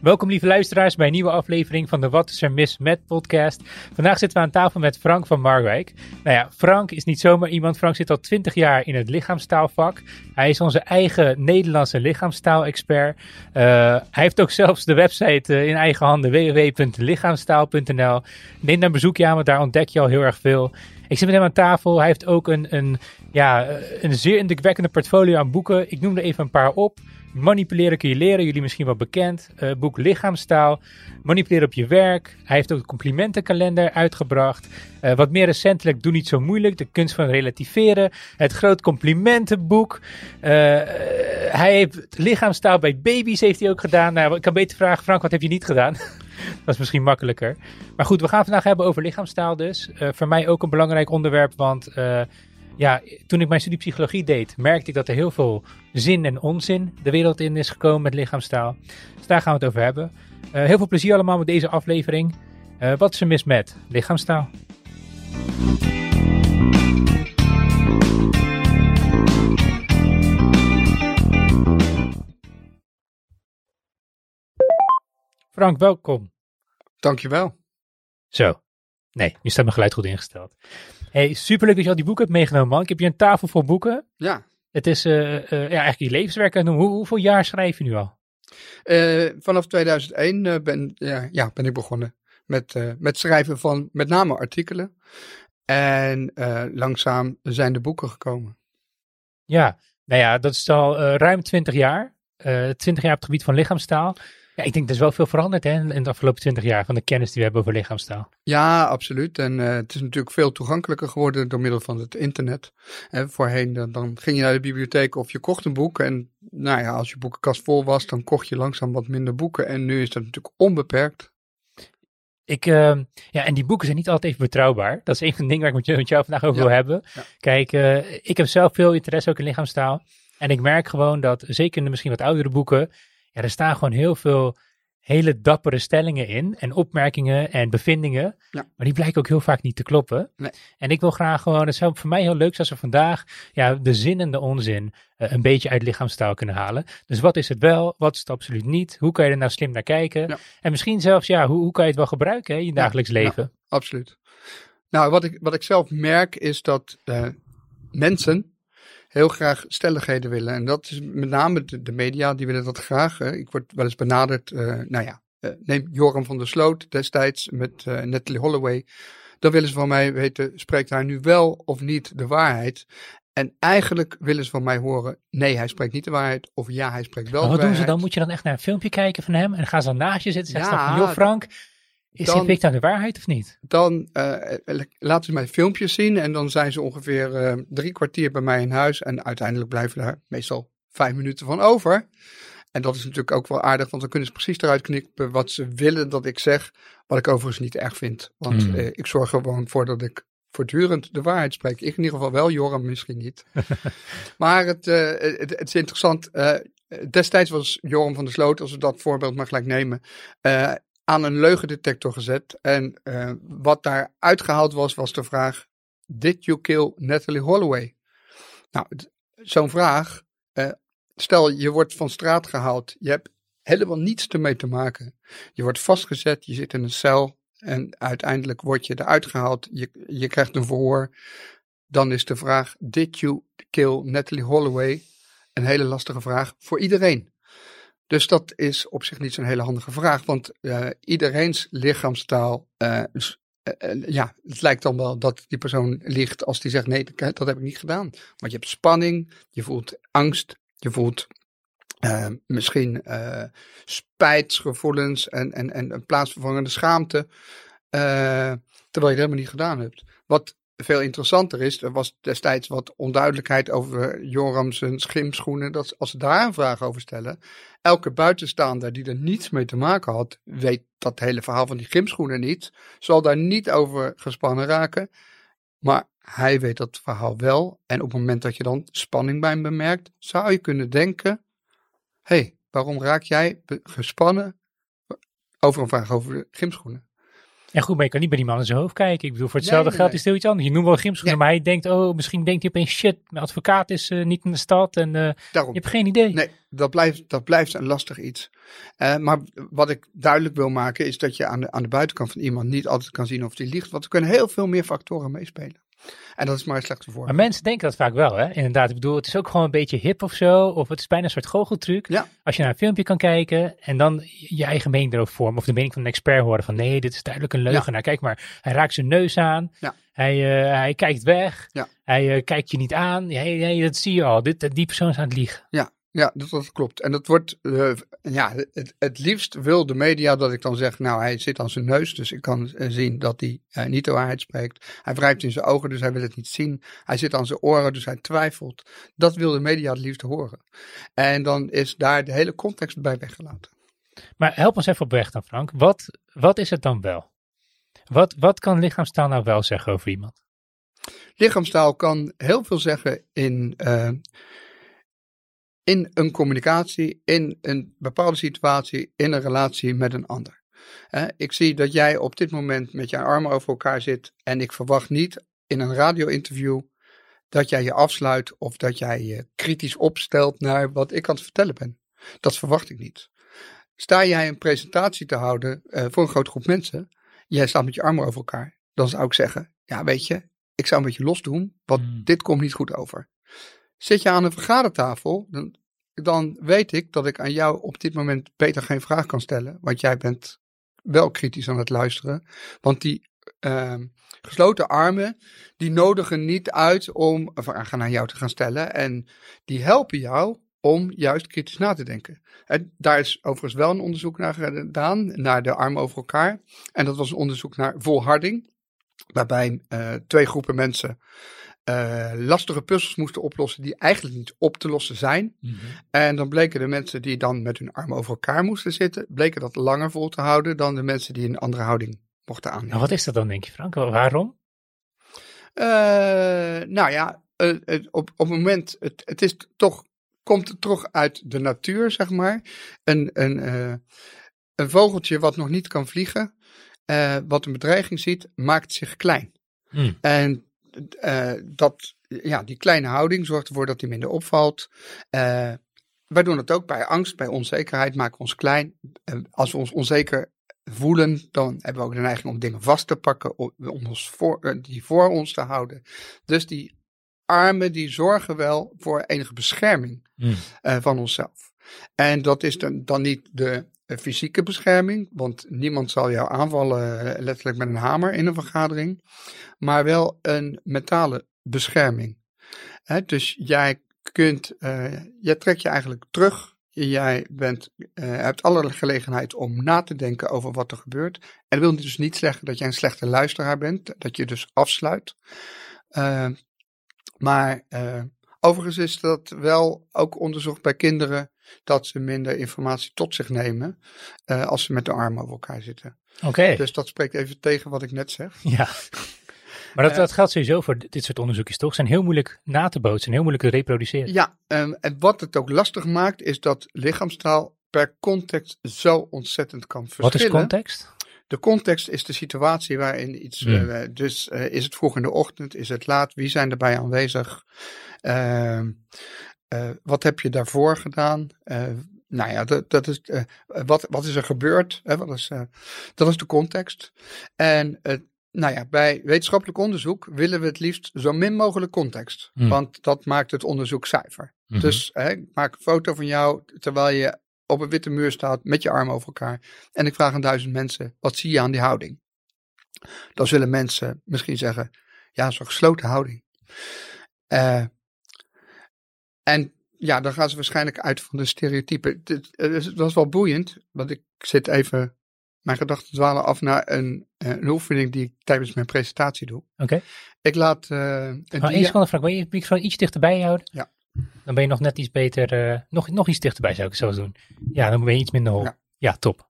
Welkom lieve luisteraars bij een nieuwe aflevering van de Wat is er mis met podcast. Vandaag zitten we aan tafel met Frank van Marwijk. Nou ja, Frank is niet zomaar iemand. Frank zit al 20 jaar in het lichaamstaalvak. Hij is onze eigen Nederlandse lichaamstaal-expert. Uh, hij heeft ook zelfs de website uh, in eigen handen www.lichaamstaal.nl. Neem daar bezoekje aan, want daar ontdek je al heel erg veel. Ik zit met hem aan tafel. Hij heeft ook een, een, ja, een zeer indrukwekkende portfolio aan boeken. Ik noem er even een paar op. Manipuleren kun je leren, jullie misschien wel bekend. Uh, boek Lichaamstaal. Manipuleren op je werk. Hij heeft ook een complimentenkalender uitgebracht. Uh, wat meer recentelijk, Doe niet zo moeilijk. De kunst van relativeren. Het groot complimentenboek. Uh, hij heeft lichaamstaal bij baby's heeft hij ook gedaan. Nou, ik kan beter vragen, Frank, wat heb je niet gedaan? Dat is misschien makkelijker. Maar goed, we gaan vandaag hebben over lichaamstaal dus. voor mij ook een belangrijk onderwerp, want ja, toen ik mijn studie psychologie deed, merkte ik dat er heel veel zin en onzin de wereld in is gekomen met lichaamstaal. Dus daar gaan we het over hebben. Uh, heel veel plezier allemaal met deze aflevering. Uh, wat is er mis met lichaamstaal? Frank, welkom. Dankjewel. Zo. Nee, nu staat mijn geluid goed ingesteld. Hey, superleuk dat je al die boeken hebt meegenomen, man. Ik heb hier een tafel vol boeken. Ja. Het is uh, uh, ja, eigenlijk je levenswerk aan Hoe, hoeveel jaar schrijf je nu al? Uh, vanaf 2001 ben, ja, ja, ben ik begonnen met, met schrijven van met name artikelen. En langzaam zijn de boeken gekomen. Ja, nou ja, dat is al ruim 20 jaar. 20 jaar op het gebied van lichaamstaal. Ja, ik denk er is wel veel veranderd hè, in de afgelopen twintig jaar van de kennis die we hebben over lichaamstaal. Ja, absoluut. En uh, het is natuurlijk veel toegankelijker geworden door middel van het internet. En voorheen dan, dan, ging je naar de bibliotheek of je kocht een boek. En nou ja, als je boekenkast vol was, dan kocht je langzaam wat minder boeken. En nu is dat natuurlijk onbeperkt. Ik, uh, ja, en die boeken zijn niet altijd even betrouwbaar. Dat is een van de dingen waar ik met, met jou vandaag over ja. wil hebben. Ja. Kijk, uh, ik heb zelf veel interesse ook in lichaamstaal. En ik merk gewoon dat, zeker in de misschien wat oudere boeken, ja, er staan gewoon heel veel hele dappere stellingen in en opmerkingen en bevindingen. Ja. Maar die blijken ook heel vaak niet te kloppen. Nee. En ik wil graag gewoon, het zou voor mij heel leuk zijn als we vandaag ja, de zin en de onzin uh, een beetje uit lichaamstaal kunnen halen. Dus wat is het wel, wat is het absoluut niet? Hoe kan je er nou slim naar kijken? Ja. En misschien zelfs, ja, hoe, hoe kan je het wel gebruiken hè, in je dagelijks leven? absoluut. Nou, wat ik, wat ik zelf merk is dat uh, mensen heel graag stelligheden willen. En dat is met name de, de media, die willen dat graag. Hè. Ik word wel eens benaderd, uh, nou ja, uh, neem Joram van der Sloot destijds met uh, Natalie Holloway. Dan willen ze van mij weten, spreekt hij nu wel of niet de waarheid? En eigenlijk willen ze van mij horen, nee, hij spreekt niet de waarheid. Of ja, hij spreekt wel maar de wat waarheid. doen ze dan? Moet je dan echt naar een filmpje kijken van hem? En gaan ze dan naast je zitten en zeggen ja, van, joh Frank, is dan, aan de waarheid of niet? Dan uh, laten ze mij filmpjes zien en dan zijn ze ongeveer uh, drie kwartier bij mij in huis. En uiteindelijk blijven daar meestal vijf minuten van over. En dat is natuurlijk ook wel aardig, want dan kunnen ze precies eruit knippen wat ze willen dat ik zeg. Wat ik overigens niet erg vind. Want Hmm. uh, ik zorg er gewoon voor dat ik voortdurend de waarheid spreek. Ik in ieder geval wel, Joram misschien niet. maar het, het, het, is interessant. Destijds was Joram van der Sloot, als we dat voorbeeld maar gelijk nemen, uh, aan een leugendetector gezet. En uh, wat daar uitgehaald was, was de vraag: Did you kill Natalie Holloway? Nou, zo'n vraag. Uh, stel, je wordt van straat gehaald. Je hebt helemaal niets ermee te maken. Je wordt vastgezet, je zit in een cel. En uiteindelijk word je eruit gehaald. Je, je krijgt een verhoor. Dan is de vraag: Did you kill Natalie Holloway? Een hele lastige vraag voor iedereen. Dus dat is op zich niet zo'n hele handige vraag, want uh, iedereens lichaamstaal, uh, uh, ja, het lijkt dan wel dat die persoon ligt als die zegt nee, dat heb ik niet gedaan. Want je hebt spanning, je voelt angst, je voelt misschien spijtsgevoelens en, en, en een plaatsvervangende schaamte, terwijl je het helemaal niet gedaan hebt. Wat veel interessanter is, er was destijds wat onduidelijkheid over Joram zijn schimschoenen. Dat als ze daar een vraag over stellen, elke buitenstaander die er niets mee te maken had, weet dat hele verhaal van die gymschoenen niet, zal daar niet over gespannen raken. Maar hij weet dat verhaal wel. En op het moment dat je dan spanning bij hem bemerkt, zou je kunnen denken: hé, hey, waarom raak jij gespannen over een vraag over de gymschoenen? En goed, maar je kan niet bij die man in zijn hoofd kijken. Ik bedoel, voor hetzelfde Nee, nee, geld nee. is het heel iets anders. Je noemt wel gymschoenen, maar hij denkt, oh, misschien denkt hij opeens, shit, mijn advocaat is eh, niet in de stad en Daarom. je hebt geen idee. Nee, dat blijft, dat blijft een lastig iets. Eh, maar wat ik duidelijk wil maken is dat je aan de, aan de buitenkant van iemand niet altijd kan zien of die liegt. Want er kunnen heel veel meer factoren meespelen. En dat is maar een slechte voor. Maar mensen denken dat vaak wel, hè? Inderdaad, ik bedoel, het is ook gewoon een beetje hip of zo. Of het is bijna een soort goocheltruc. Ja. Als je naar een filmpje kan kijken en dan je eigen mening erover vormen. Of de mening van een expert horen van nee, dit is duidelijk een leugenaar. Kijk maar, hij raakt zijn neus aan. Ja. Hij, eh, hij kijkt weg. Hij eh, kijkt je niet aan. Ja, dat zie je al. Dit, die persoon is aan het liegen. Ja, dat, dat klopt. En dat wordt, eh, ja, het, het liefst wil de media dat ik dan zeg, nou, hij zit aan zijn neus, dus ik kan eh, zien dat hij eh, niet de waarheid spreekt. Hij wrijft in zijn ogen, dus hij wil het niet zien. Hij zit aan zijn oren, dus hij twijfelt. Dat wil de media het liefst horen. En dan is daar de hele context bij weggelaten. Maar help ons even op weg dan, Frank. Wat, wat is het dan wel? Wat, wat kan lichaamstaal nou wel zeggen over iemand? Lichaamstaal kan heel veel zeggen in, in een communicatie, in een bepaalde situatie, in een relatie met een ander. Ik zie dat jij op dit moment met je armen over elkaar zit en ik verwacht niet in een radio-interview dat jij je afsluit of dat jij je kritisch opstelt naar wat ik aan het vertellen ben. Dat verwacht ik niet. Sta jij een presentatie te houden eh, voor een grote groep mensen, jij staat met je armen over elkaar, dan zou ik zeggen, ja weet je, ik zou een beetje los doen, want Hmm. dit komt niet goed over. Zit je aan een vergadertafel, dan, dan weet ik dat ik aan jou op dit moment beter geen vraag kan stellen, want jij bent wel kritisch aan het luisteren. Want die ehm, gesloten armen, die nodigen niet uit om vragen naar jou te gaan stellen en die helpen jou om juist kritisch na te denken. En daar is overigens wel een onderzoek naar gedaan, naar de armen over elkaar. En dat was een onderzoek naar volharding, waarbij eh, twee groepen mensen eh, lastige puzzels moesten oplossen die eigenlijk niet op te lossen zijn. En dan bleken de mensen die dan met hun armen over elkaar moesten zitten, bleken dat langer vol te houden dan de mensen die een andere houding mochten aannemen. Nou, wat is dat dan, denk je, Frank? Waarom? Eh, nou ja, eh, op, op het moment, het, het is toch, komt het toch uit de natuur, zeg maar. Een, een, een vogeltje wat nog niet kan vliegen, wat een bedreiging ziet, maakt zich klein. Hmm. En eh, dat, ja, die kleine houding zorgt ervoor dat hij minder opvalt. Eh, wij doen het ook bij angst, bij onzekerheid, maken we ons klein. Eh, als we ons onzeker voelen, dan hebben we ook de neiging om dingen vast te pakken, om, om ons voor, die voor ons te houden. Dus die armen die zorgen wel voor enige bescherming Hmm. van onszelf. En dat is dan, dan niet de fysieke bescherming, want niemand zal jou aanvallen eh, letterlijk met een hamer in een vergadering, maar wel een mentale bescherming. Dus jij kunt, eh, jij trekt je eigenlijk terug. Jij bent, eh, hebt alle gelegenheid om na te denken over wat er gebeurt. En dat wil dus niet zeggen dat jij een slechte luisteraar bent, dat je dus afsluit. Maar overigens is dat wel ook onderzocht bij kinderen dat ze minder informatie tot zich nemen eh, als ze met de armen over elkaar zitten. Oké, Dus dat spreekt even tegen wat ik net zeg. ja. Maar dat, Eh, dat geldt sowieso voor dit soort onderzoekjes, toch? Zijn heel moeilijk na te bootsen en heel moeilijk te reproduceren. Ja, ehm, en wat het ook lastig maakt, is dat lichaamstaal per context zo ontzettend kan verschillen. Wat is context? De context is de situatie waarin iets. Hmm. eh, dus is het vroeg in de ochtend, is het laat, wie zijn erbij aanwezig? Ehm, eh, wat heb je daarvoor gedaan? Eh, nou ja, dat, dat is, eh, wat, wat is er gebeurd? Hè? Wat is, dat is de context. En nou ja, bij wetenschappelijk onderzoek willen we het liefst zo min mogelijk context. Hmm. Want dat maakt het onderzoek zuiver. Mhm. Dus hè, ik maak een foto van jou terwijl je op een witte muur staat met je armen over elkaar. En ik vraag aan duizend mensen, wat zie je aan die houding? Dan zullen mensen misschien zeggen, ja, zo'n gesloten houding. Eh, en ja, dan gaan ze waarschijnlijk uit van de stereotypen. Eh, dus Dat is wel boeiend, want ik zit even, mijn gedachten dwalen af naar een, eh, een oefening die ik tijdens mijn presentatie doe. Oké. Ik laat eh een één dia- seconde, Frank. Wil je je microfoon iets dichterbij houden? Ja. Dan ben je nog net iets beter, nog, nog iets dichterbij zou ik zo doen. Ja, dan ben je iets minder hol. Ja, Ja. top.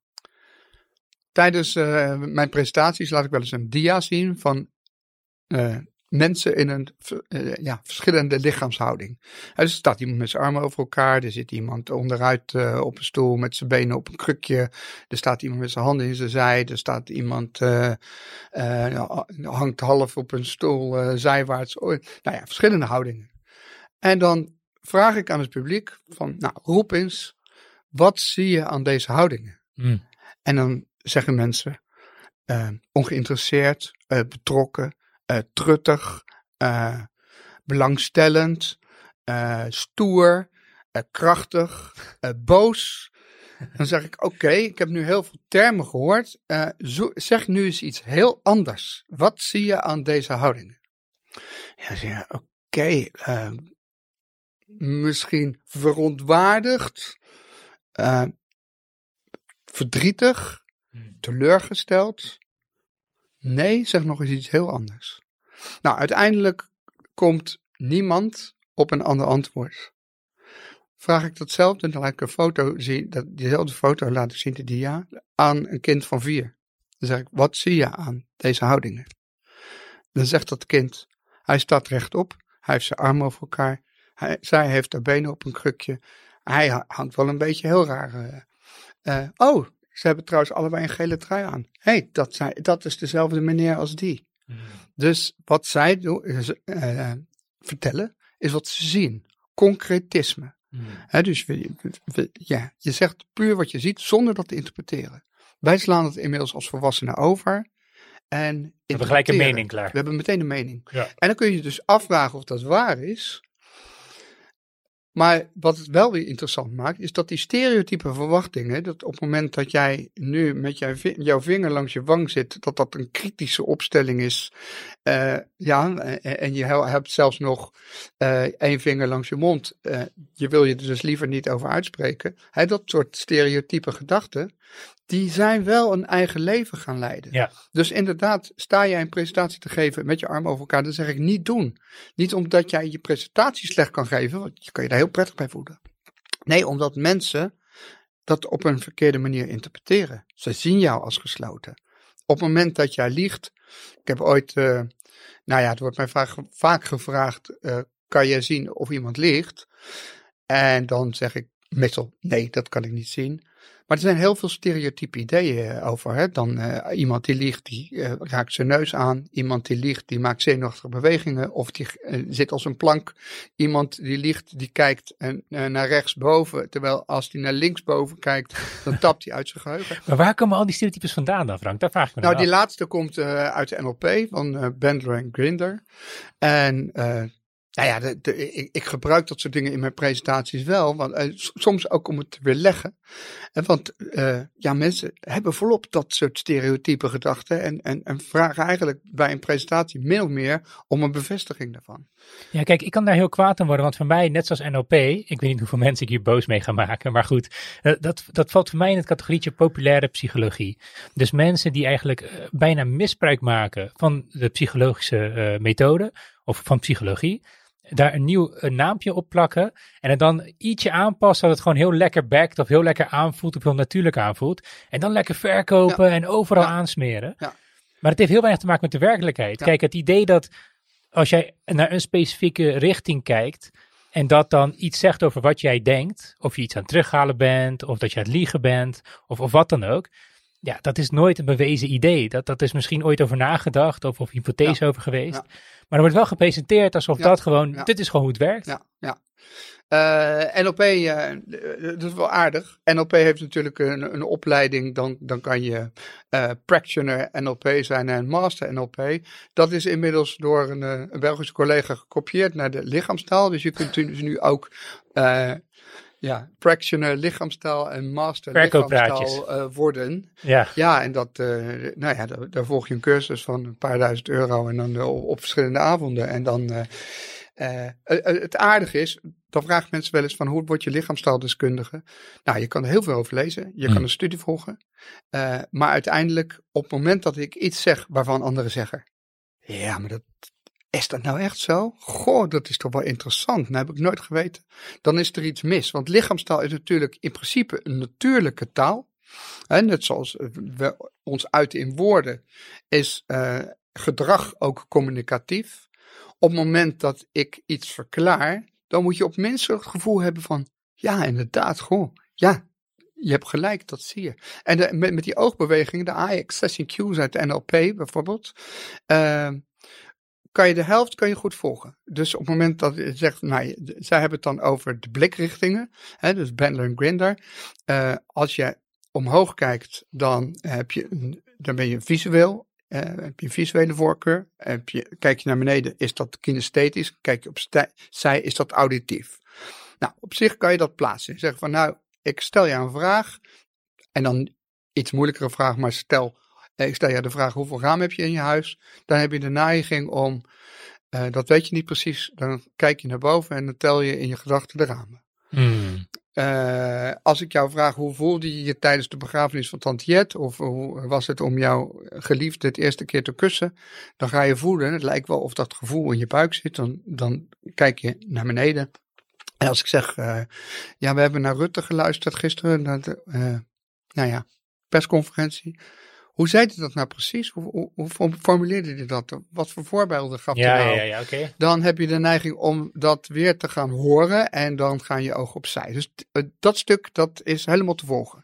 Tijdens mijn presentaties laat ik wel eens een dia zien van mensen in een uh, ja, verschillende lichaamshouding. dus er staat iemand met zijn armen over elkaar, er zit iemand onderuit uh, op een stoel met zijn benen op een krukje, er staat iemand met zijn handen in zijn zij, er staat iemand, uh, hangt half op een stoel zijwaarts. Nou ja, verschillende houdingen. En dan vraag ik aan het publiek van, nou roep eens, wat zie je aan deze houdingen? Mm. En dan zeggen mensen, ongeïnteresseerd, betrokken, truttig, uh, belangstellend, uh, stoer, krachtig, boos. Dan zeg ik: Oké, ik heb nu heel veel termen gehoord. Zo, zeg nu eens iets heel anders. Wat zie je aan deze houdingen? Ja, Oké, okay, ehm, misschien verontwaardigd, verdrietig, hmm. teleurgesteld. Nee, zeg nog eens iets heel anders. Nou, uiteindelijk komt niemand op een ander antwoord. Vraag ik datzelfde, dan laat ik een foto zien, dat, diezelfde foto laat ik zien, de dia, aan een kind van vier. Dan zeg ik, wat zie je aan deze houdingen? Dan zegt dat kind, hij staat rechtop, hij heeft zijn armen over elkaar, hij, zij heeft haar benen op een krukje, hij hangt wel een beetje heel raar. Uh, oh, ze hebben trouwens allebei een gele trui aan. Hé, hey, dat, dat is dezelfde meneer als die. Dus wat zij doen, uh, vertellen, is wat ze zien. Concretisme. Hmm. dus ja, je zegt puur wat je ziet zonder dat te interpreteren. Wij slaan het inmiddels als volwassenen over. En we hebben gelijk een mening klaar. We hebben meteen een mening. Ja. En dan kun je dus afvragen of dat waar is. Maar wat het wel weer interessant maakt, is dat die stereotype verwachtingen, dat op het moment dat jij nu met jouw vinger langs je wang zit, dat dat een kritische opstelling is. Uh, ja, en je hebt zelfs nog uh, één vinger langs je mond. Uh, je wil je er dus liever niet over uitspreken. Dat soort stereotype gedachten, die zijn wel een eigen leven gaan leiden. Ja. Dus inderdaad, sta jij een presentatie te geven met je arm over elkaar, dan zeg ik niet doen. Niet omdat jij je presentatie slecht kan geven, want je kan je daar heel prettig bij voelen. Nee, omdat mensen dat op een verkeerde manier interpreteren. Ze zien jou als gesloten. Op het moment dat jij liegt, ik heb ooit, uh, nou ja, het wordt mij vaak, gevraagd, uh, kan jij zien of iemand liegt? En dan zeg ik meestal, nee, dat kan ik niet zien. Maar er zijn heel veel stereotype ideeën eh, over. Hè? Dan uh, iemand die liegt, die uh, raakt zijn neus aan. Iemand die liegt, die maakt zenuwachtige bewegingen. Of die uh, zit als een plank. Iemand die liegt, die kijkt naar rechtsboven. Terwijl als hij naar linksboven kijkt, dan tapt hij uit zijn geheugen. Maar waar komen al die stereotypes vandaan dan, Frank? Daar vraag ik me Nou, die laatste komt uit de NLP van Bendler en Grinder. En nou ja, ik, ik, gebruik dat soort dingen in mijn presentaties wel, want, uh, soms ook om het te weerleggen. En want uh, ja, mensen hebben volop dat soort stereotype gedachten en, en, en, vragen eigenlijk bij een presentatie min of meer om een bevestiging daarvan. Ja, kijk, ik kan daar heel kwaad aan worden, want voor mij, net zoals NLP, ik weet niet hoeveel mensen ik hier boos mee ga maken, maar goed, dat, dat valt voor mij in het categorietje populaire psychologie. Dus mensen die eigenlijk bijna misbruik maken van de psychologische methode of van psychologie daar een nieuw een naampje op plakken. En het dan ietsje aanpassen zodat het gewoon heel lekker backt of heel lekker aanvoelt of heel natuurlijk aanvoelt. En dan lekker verkopen en overal aansmeren. Ja. Maar het heeft heel weinig te maken met de werkelijkheid. Kijk, het idee dat als jij naar een specifieke richting kijkt en dat dan iets zegt over wat jij denkt, of je iets aan het terughalen bent, of dat je aan het liegen bent, of, of wat dan ook. Ja, dat is nooit een bewezen idee. Dat, dat is misschien ooit over nagedacht of, of hypothese over geweest. Maar er wordt wel gepresenteerd alsof dat gewoon, dit is gewoon hoe het werkt. Ja, ja. Uh, NLP, uh, dat is wel aardig. NLP heeft natuurlijk een, een opleiding, dan, dan kan je uh, practitioner NLP zijn en master NLP. Dat is inmiddels door een, een Belgische collega gekopieerd naar de lichaamstaal. Dus je kunt dus nu ook ja, practitioner lichaamstaal en master lichaamstaal uh, worden. Ja. ja, en dat, uh, nou ja, daar, daar, volg je een cursus van een paar duizend euro en dan op, op verschillende avonden. En dan, het aardige is, dan vragen mensen wel eens van hoe word je lichaamstaaldeskundige? Nou, je kan er heel veel over lezen, je kan hmm. een studie volgen. maar uiteindelijk, op het moment dat ik iets zeg waarvan anderen zeggen, ja, maar dat, is dat nou echt zo? Goh, dat is toch wel interessant. Nou heb ik nooit geweten. Dan is er iets mis. Want lichaamstaal is natuurlijk in principe een natuurlijke taal. En net zoals we ons uiten in woorden, is uh, gedrag ook communicatief. op het moment dat ik iets verklaar, dan moet je op minstens het gevoel hebben van, ja, inderdaad, goh, ja, je hebt gelijk, dat zie je. En met die oogbewegingen, de eye accessing cues uit de NLP bijvoorbeeld, uh, kan je de helft kan je goed volgen. Dus op het moment dat je zegt, nou, zij hebben het dan over de blikrichtingen, hè, dus Bandler en Grinder. Uh, als je omhoog kijkt, dan, heb je dan ben je visueel, uh, heb je visuele voorkeur. Heb je, kijk je naar beneden, is dat kinesthetisch. Kijk je op zij, is dat auditief. Nou, op zich kan je dat plaatsen. Zeg van, nou, ik stel je een vraag. En dan iets moeilijkere vraag, maar stel, eh, ik stel je de vraag, hoeveel ramen heb je in je huis? Dan heb je de neiging om, uh, dat weet je niet precies. Dan kijk je naar boven en dan tel je in je gedachten de ramen. Hmm. Uh, als ik jou vraag, hoe voelde je je tijdens de begrafenis van Tante Jet? Of hoe was het om jouw geliefde het eerste keer te kussen? Dan ga je voelen, het lijkt wel of dat gevoel in je buik zit. Dan, dan kijk je naar beneden. En als ik zeg, uh, ja, we hebben naar Rutte geluisterd gisteren, naar de, nou ja, persconferentie. Hoe zei hij dat nou precies? Hoe, hoe, hoe formuleerde hij dat? Wat voor voorbeelden gaf ja, hij nou? Ja, ja, okay. Dan heb je de neiging om dat weer te gaan horen en dan gaan je ogen opzij. Dus dat stuk, dat is helemaal te volgen.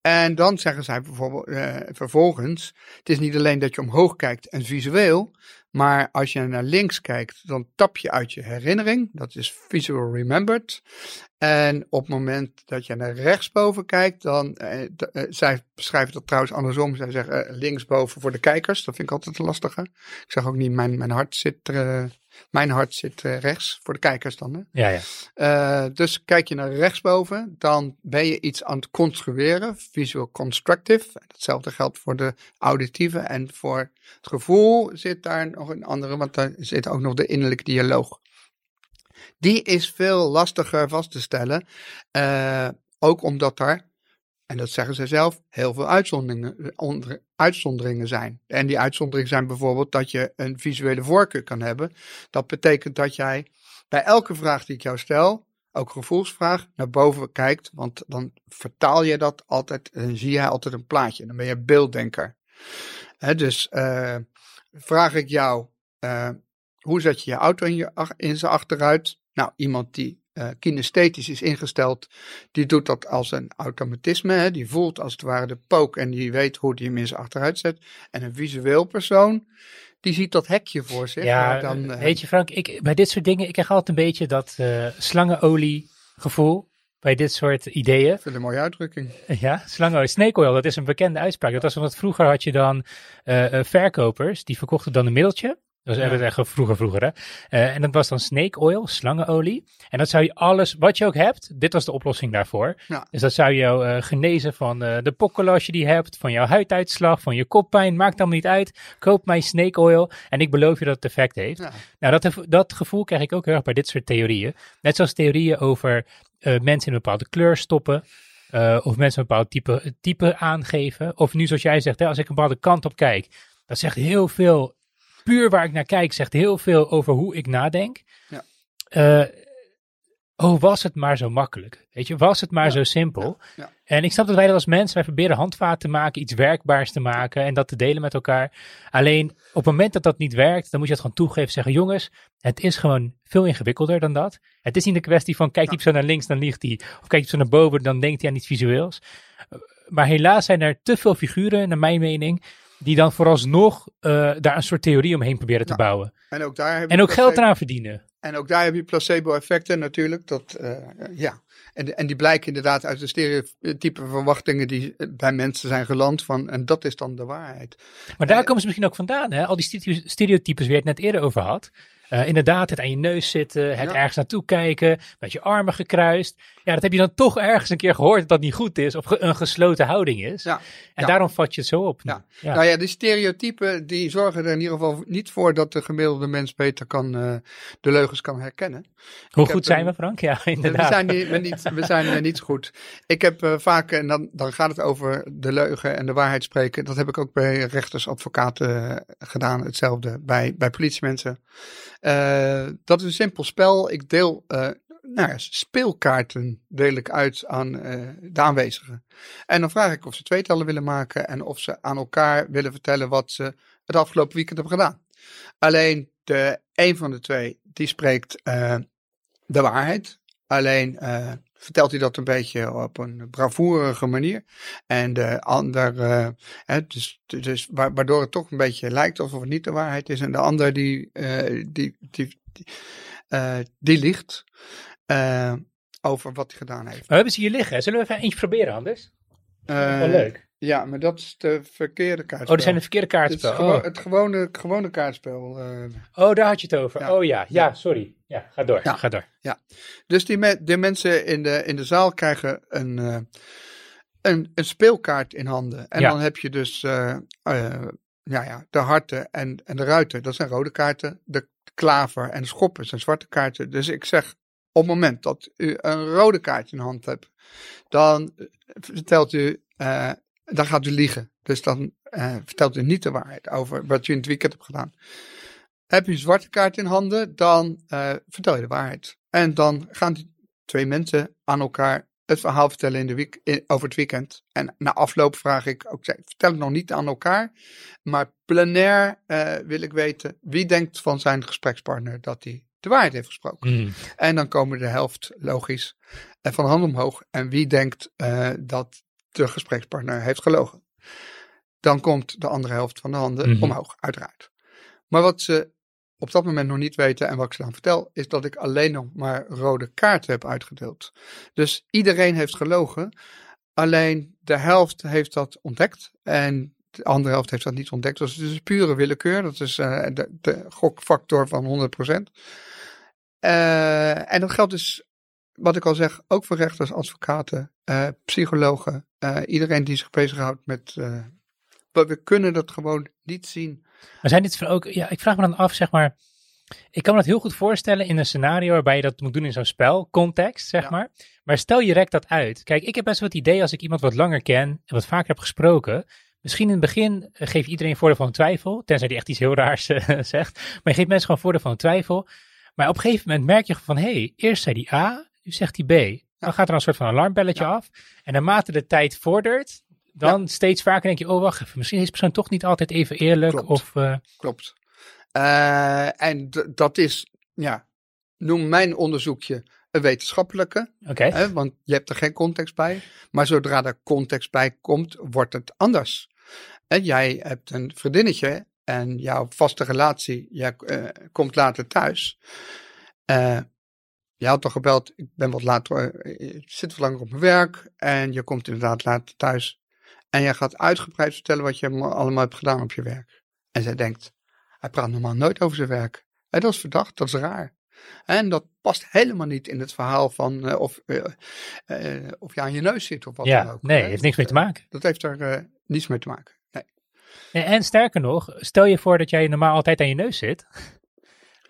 En dan zeggen zij bijvoorbeeld uh, vervolgens, het is niet alleen dat je omhoog kijkt en visueel, maar als je naar links kijkt, dan tap je uit je herinnering. Dat is visual remembered. En op het moment dat je naar rechtsboven kijkt, dan, eh, uh, zij beschrijven dat trouwens andersom. Zij zeggen uh, linksboven voor de kijkers. Dat vind ik altijd een lastige. Ik zeg ook niet, mijn, mijn hart zit, uh, mijn hart zit rechts voor de kijkers dan. Hè? Ja, ja. dus kijk je naar rechtsboven, dan ben je iets aan het construeren. Visual constructive. Hetzelfde geldt voor de auditieve en voor het gevoel zit daar nog een andere, want daar zit ook nog de innerlijke dialoog. Die is veel lastiger vast te stellen. Uh, ook omdat er, en dat zeggen ze zelf, heel veel uitzonderingen, onder, uitzonderingen zijn. En die uitzonderingen zijn bijvoorbeeld dat je een visuele voorkeur kan hebben. Dat betekent dat jij bij elke vraag die ik jou stel, ook gevoelsvraag, naar boven kijkt. Want dan vertaal je dat altijd en zie je altijd een plaatje. Dan ben je beelddenker. Dus uh, vraag ik jou, hoe zet je je auto in, je, in zijn achteruit? Nou, iemand die uh, kinesthetisch is ingesteld, die doet dat als een automatisme. Hè? Die voelt als het ware de pook en die weet hoe die hem in achteruit zet. En een visueel persoon, die ziet dat hekje voor zich. Ja, dan, uh, weet je Frank, ik, bij dit soort dingen, ik krijg altijd een beetje dat uh, slangenolie gevoel bij dit soort ideeën. Ik vind een mooie uitdrukking. Ja, slangenolie. Snake oil, dat is een bekende uitspraak. Dat was omdat vroeger had je dan verkopers, die verkochten dan een middeltje. Dat was ja. echt vroeger, vroeger hè. Uh, en dat was dan snake oil, slangenolie. En dat zou je alles, wat je ook hebt, dit was de oplossing daarvoor. Ja. Dus dat zou jou uh, genezen van uh, de pokkel als je die hebt, van jouw huiduitslag, van je koppijn, maakt allemaal niet uit. Koop mij snake oil en ik beloof je dat het effect heeft. Ja. Nou, dat, dat gevoel krijg ik ook heel erg bij dit soort theorieën. Net zoals theorieën over mensen in een bepaalde kleur stoppen. Of mensen een bepaald type, type aangeven. Of nu zoals jij zegt, hè, als ik een bepaalde kant op kijk. Dat zegt heel veel, puur waar ik naar kijk, zegt heel veel over hoe ik nadenk. Ja. Uh, oh, was het maar zo makkelijk. Weet je, was het maar Ja. zo simpel. Ja. En ik snap dat wij dat als mensen, wij proberen handvaten te maken, iets werkbaars te maken en dat te delen met elkaar. Alleen op het moment dat dat niet werkt, dan moet je het gewoon toegeven. Zeggen, jongens, het is gewoon veel ingewikkelder dan dat. Het is niet een kwestie van, kijk die persoon naar links, dan ligt hij. Of kijk die persoon naar boven, dan denkt hij aan iets visueels. Maar helaas zijn er te veel figuren, naar mijn mening, die dan vooralsnog uh, daar een soort theorie omheen proberen te Ja. bouwen. En ook daar heb En ook geld eraan verdienen. En ook daar heb je placebo-effecten natuurlijk. Dat, uh, ja. en, en die blijken inderdaad uit de stereotype verwachtingen die bij mensen zijn geland. Van, en dat is dan de waarheid. Maar daar Eh, komen ze misschien ook vandaan, hè? Al die stereo- stereotypes waar je het net eerder over had. Inderdaad, het aan je neus zitten, het Ja. ergens naartoe kijken, met je armen gekruist. Ja, dat heb je dan toch ergens een keer gehoord dat dat niet goed is, of ge- een gesloten houding is. Ja. En Ja. daarom vat je het zo op. Ja. Ja. Nou ja, die stereotypen die zorgen er in ieder geval niet voor dat de gemiddelde mens beter kan, uh, de leugens kan herkennen. Hoe ik goed heb zijn we, Frank? Ja, We inderdaad. zijn, niet, we, niet, we zijn uh, niet goed. Ik heb uh, vaak, en dan, dan gaat het over de leugen en de waarheid spreken. Dat heb ik ook bij rechters, advocaten uh, gedaan. Hetzelfde bij, bij politiemensen. Dat is een simpel spel. Ik deel nou ja, speelkaarten deel ik uit aan uh, de aanwezigen. En dan vraag ik of ze tweetallen willen maken en of ze aan elkaar willen vertellen wat ze het afgelopen weekend hebben gedaan. Alleen de een van de twee, die spreekt uh, de waarheid. Alleen uh, vertelt hij dat een beetje op een bravoerige manier. En de ander, hè, dus, dus waardoor het toch een beetje lijkt alsof het niet de waarheid is. En de ander die, die, die, die, die liegt over wat hij gedaan heeft. We hebben ze hier liggen. Zullen we even eentje proberen anders? wel leuk. Ja, maar dat is de verkeerde kaartspel. Oh, dat zijn de verkeerde kaartspel. Het, oh. het gewone, gewone kaartspel. Uh, oh, daar had je het over. Ja. Oh ja, ja, sorry. Ja, ga door. Ja. Ga door. Ja. Dus die, me, die mensen in de, in de zaal krijgen een, uh, een, een speelkaart in handen. En dan heb je dus uh, ja, ja, de harten en, en de ruiten. Dat zijn rode kaarten. De klaver en de schoppen zijn zwarte kaarten. Dus ik zeg, op het moment dat u een rode kaart in hand hebt, dan vertelt u dan gaat u liegen. Dus dan uh, vertelt u niet de waarheid over wat u in het weekend hebt gedaan. Heb je een zwarte kaart in handen, dan vertel je de waarheid. En dan gaan die twee mensen aan elkaar het verhaal vertellen in de week, over het weekend. En na afloop vraag ik ook, vertel het nog niet aan elkaar, maar plenair wil ik weten wie denkt van zijn gesprekspartner dat hij de waarheid heeft gesproken. Mm. En dan komen de helft logisch van de hand omhoog. En wie denkt dat de gesprekspartner heeft gelogen. Dan komt de andere helft van de handen Mhm. omhoog, uiteraard. Maar wat ze op dat moment nog niet weten en wat ik ze dan vertel, is dat ik alleen nog maar rode kaarten heb uitgedeeld. Dus iedereen heeft gelogen, alleen de helft heeft dat ontdekt en de andere helft heeft dat niet ontdekt. Dus het is pure willekeur, dat is uh, de, de, gokfactor van 100%. Uh, en dat geldt dus wat ik al zeg, ook voor rechters, advocaten, uh, psychologen, iedereen die zich bezighoudt met. We kunnen dat gewoon niet zien. Maar zijn dit ook. Ja, ik vraag me dan af, zeg maar. Ik kan me dat heel goed voorstellen in een scenario waarbij je dat moet doen in zo'n spelcontext, zeg ja. maar. Maar stel je rekt dat uit. Kijk, ik heb best wel het idee als ik iemand wat langer ken en wat vaker heb gesproken. Misschien in het begin geef je iedereen voordeel van twijfel, tenzij die echt iets heel raars zegt. Maar je geeft mensen gewoon voordeel van twijfel. Maar op een gegeven moment merk je van, hé, hey, eerst zei die A, nu zegt hij B. Dan gaat er een soort van alarmbelletje ja. af. En naarmate de tijd vordert, dan ja. steeds vaker denk je, oh wacht even, misschien is persoon toch niet altijd even eerlijk. Klopt. Of, uh... Klopt. Uh, en dat is, ja, noem mijn onderzoekje een wetenschappelijke. Okay. Hè, want je hebt er geen context bij. Maar zodra er context bij komt, wordt het anders. En jij hebt een vriendinnetje en jouw vaste relatie, jij uh, komt later thuis. Uh, je had toch gebeld, ik ben wat later, ik zit wat langer op mijn werk en je komt inderdaad later thuis. En jij gaat uitgebreid vertellen wat je allemaal hebt gedaan op je werk. En zij denkt, hij praat normaal nooit over zijn werk. Dat is verdacht, dat is raar. En dat past helemaal niet in het verhaal van uh, of, uh, uh, of je aan je neus zit of wat ja, dan ook. Nee, heeft niks mee te maken. Dat heeft er niets mee te maken. Nee. En, en sterker nog, stel je voor dat jij normaal altijd aan je neus zit.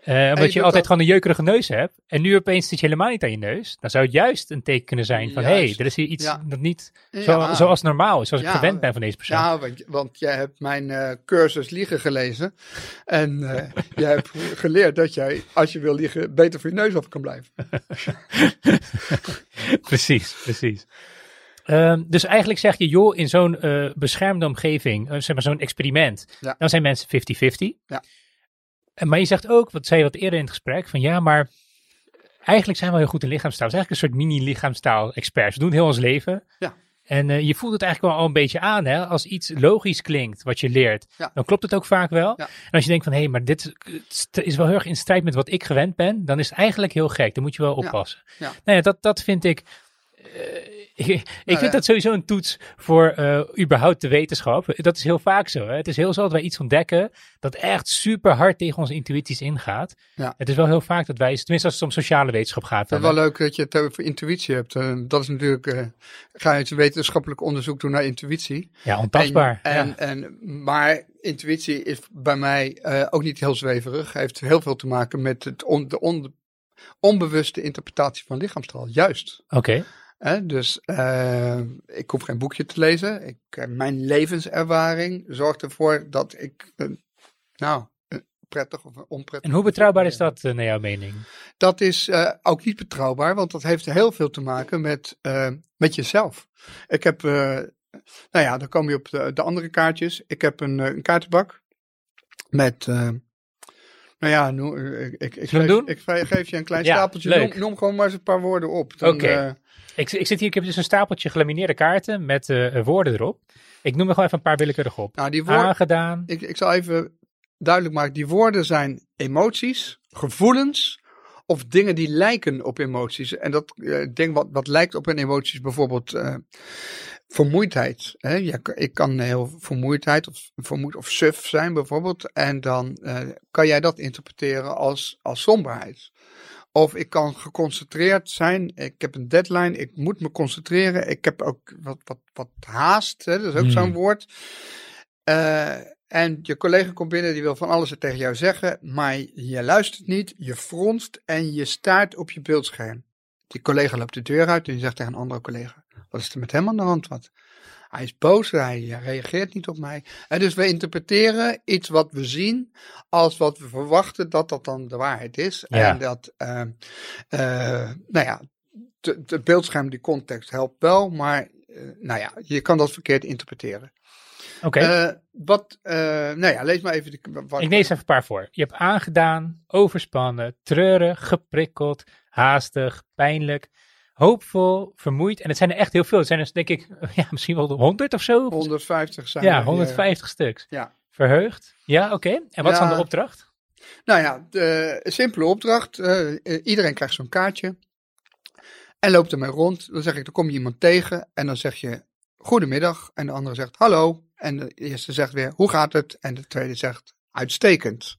Uh, omdat je, je altijd dat... gewoon een jeukerige neus hebt. En nu opeens zit je helemaal niet aan je neus. Dan zou het juist een teken kunnen zijn van... Hé, hey, er is hier iets ja. dat niet zo, ja. zoals normaal is. Zoals ik gewend ben van deze persoon. Ja, want, want jij hebt mijn uh, cursus liegen gelezen. En uh, jij hebt geleerd dat jij, als je wil liegen... beter voor je neus af kan blijven. precies, precies. Um, dus eigenlijk zeg je, joh, in zo'n beschermde omgeving... zeg maar zo'n experiment... Dan zijn mensen 50-50. Ja. Maar je zegt ook, wat zei je wat eerder in het gesprek, van ja, maar eigenlijk zijn we heel goed in lichaamstaal. Het is eigenlijk een soort mini-lichaamstaal-experts. We doen heel ons leven. Ja. En uh, je voelt het eigenlijk wel al een beetje aan, hè? Als iets logisch klinkt, wat je leert, ja. dan klopt het ook vaak wel. Ja. En als je denkt van, hé, hey, maar dit is wel heel erg in strijd met wat ik gewend ben, dan is het eigenlijk heel gek. Dan moet je wel oppassen. Ja. Nou ja, dat, dat vind ik... Uh, ik, ik Nou, vind ja. dat sowieso een toets voor uh, überhaupt de wetenschap. Dat is heel vaak zo. Hè? Het is heel zo dat wij iets ontdekken dat echt super hard tegen onze intuïties ingaat. Ja. Het is wel heel vaak dat wij, tenminste als het om sociale wetenschap gaat. Het is wel leuk dat je het over intuïtie hebt. Uh, dat is natuurlijk, uh, ga je het wetenschappelijk onderzoek doen naar intuïtie. Ja, ontastbaar. En, en, ja. en, maar intuïtie is bij mij ook niet heel zweverig. Heeft heel veel te maken met het on, de on, onbewuste interpretatie van lichaamstaal. Juist. Oké. Okay. He, dus uh, ik hoef geen boekje te lezen. Ik, uh, mijn levenservaring zorgt ervoor dat ik, uh, nou, prettig of onprettig. En hoe betrouwbaar is dat naar jouw mening? Dat is eh, ook niet betrouwbaar, want dat heeft heel veel te maken met, eh, met jezelf. Ik heb, eh, nou ja, dan kom je op de, de andere kaartjes. Ik heb een, een kaartenbak met, nou ja, noem, ik, ik, ik, we geef, doen? ik ge- geef je een klein Ja, stapeltje. Noem, noem gewoon maar eens een paar woorden op. Oké. eh, Ik, ik zit hier, ik heb dus een stapeltje gelamineerde kaarten met eh, woorden erop. Ik noem er gewoon even een paar willekeurig op. nou, die woorden, Aangedaan. ik, ik zal even duidelijk maken. Die woorden zijn emoties, gevoelens of dingen die lijken op emoties. En dat eh, ding wat, wat lijkt op een emotie is bijvoorbeeld eh, vermoeidheid. Hè? Ja, ik kan heel vermoeidheid of vermoeid of suf zijn bijvoorbeeld. En dan eh, kan jij dat interpreteren als, als somberheid. Of ik kan geconcentreerd zijn. Ik heb een deadline. Ik moet me concentreren. Ik heb ook wat, wat, wat haast. Hè? Dat is ook Hmm. zo'n woord. Eh, en je collega komt binnen, die wil van alles tegen jou zeggen, maar je luistert niet, je fronst en je staart op je beeldscherm. Die collega loopt de deur uit en die zegt tegen een andere collega, wat is er met hem aan de hand? Wat? Hij is boos, hij reageert niet op mij. En dus we interpreteren iets wat we zien als wat we verwachten dat dat dan de waarheid is. Ja. En dat, eh, eh, nou ja, de beeldscherm, die context helpt wel, maar eh, nou ja, je kan dat verkeerd interpreteren. Oké. Eh, wat, eh, nou ja, lees maar even. De, wat, ik lees even een paar voor. Je hebt aangedaan, overspannen, treurig, geprikkeld, haastig, pijnlijk, hoopvol, vermoeid. En het zijn er echt heel veel. Het zijn er denk ik ja, misschien wel 100 of zo. 150 zijn ja, er, 150 stuks. ja. Verheugd. Ja, oké. En wat is dan de opdracht? Nou ja, de een simpele opdracht. eh, eh, iedereen krijgt zo'n kaartje. En loopt ermee rond. Dan zeg ik, dan kom je iemand tegen. En dan zeg je, goedemiddag. En de andere zegt, hallo. En de eerste zegt weer, hoe gaat het? En de tweede zegt, uitstekend.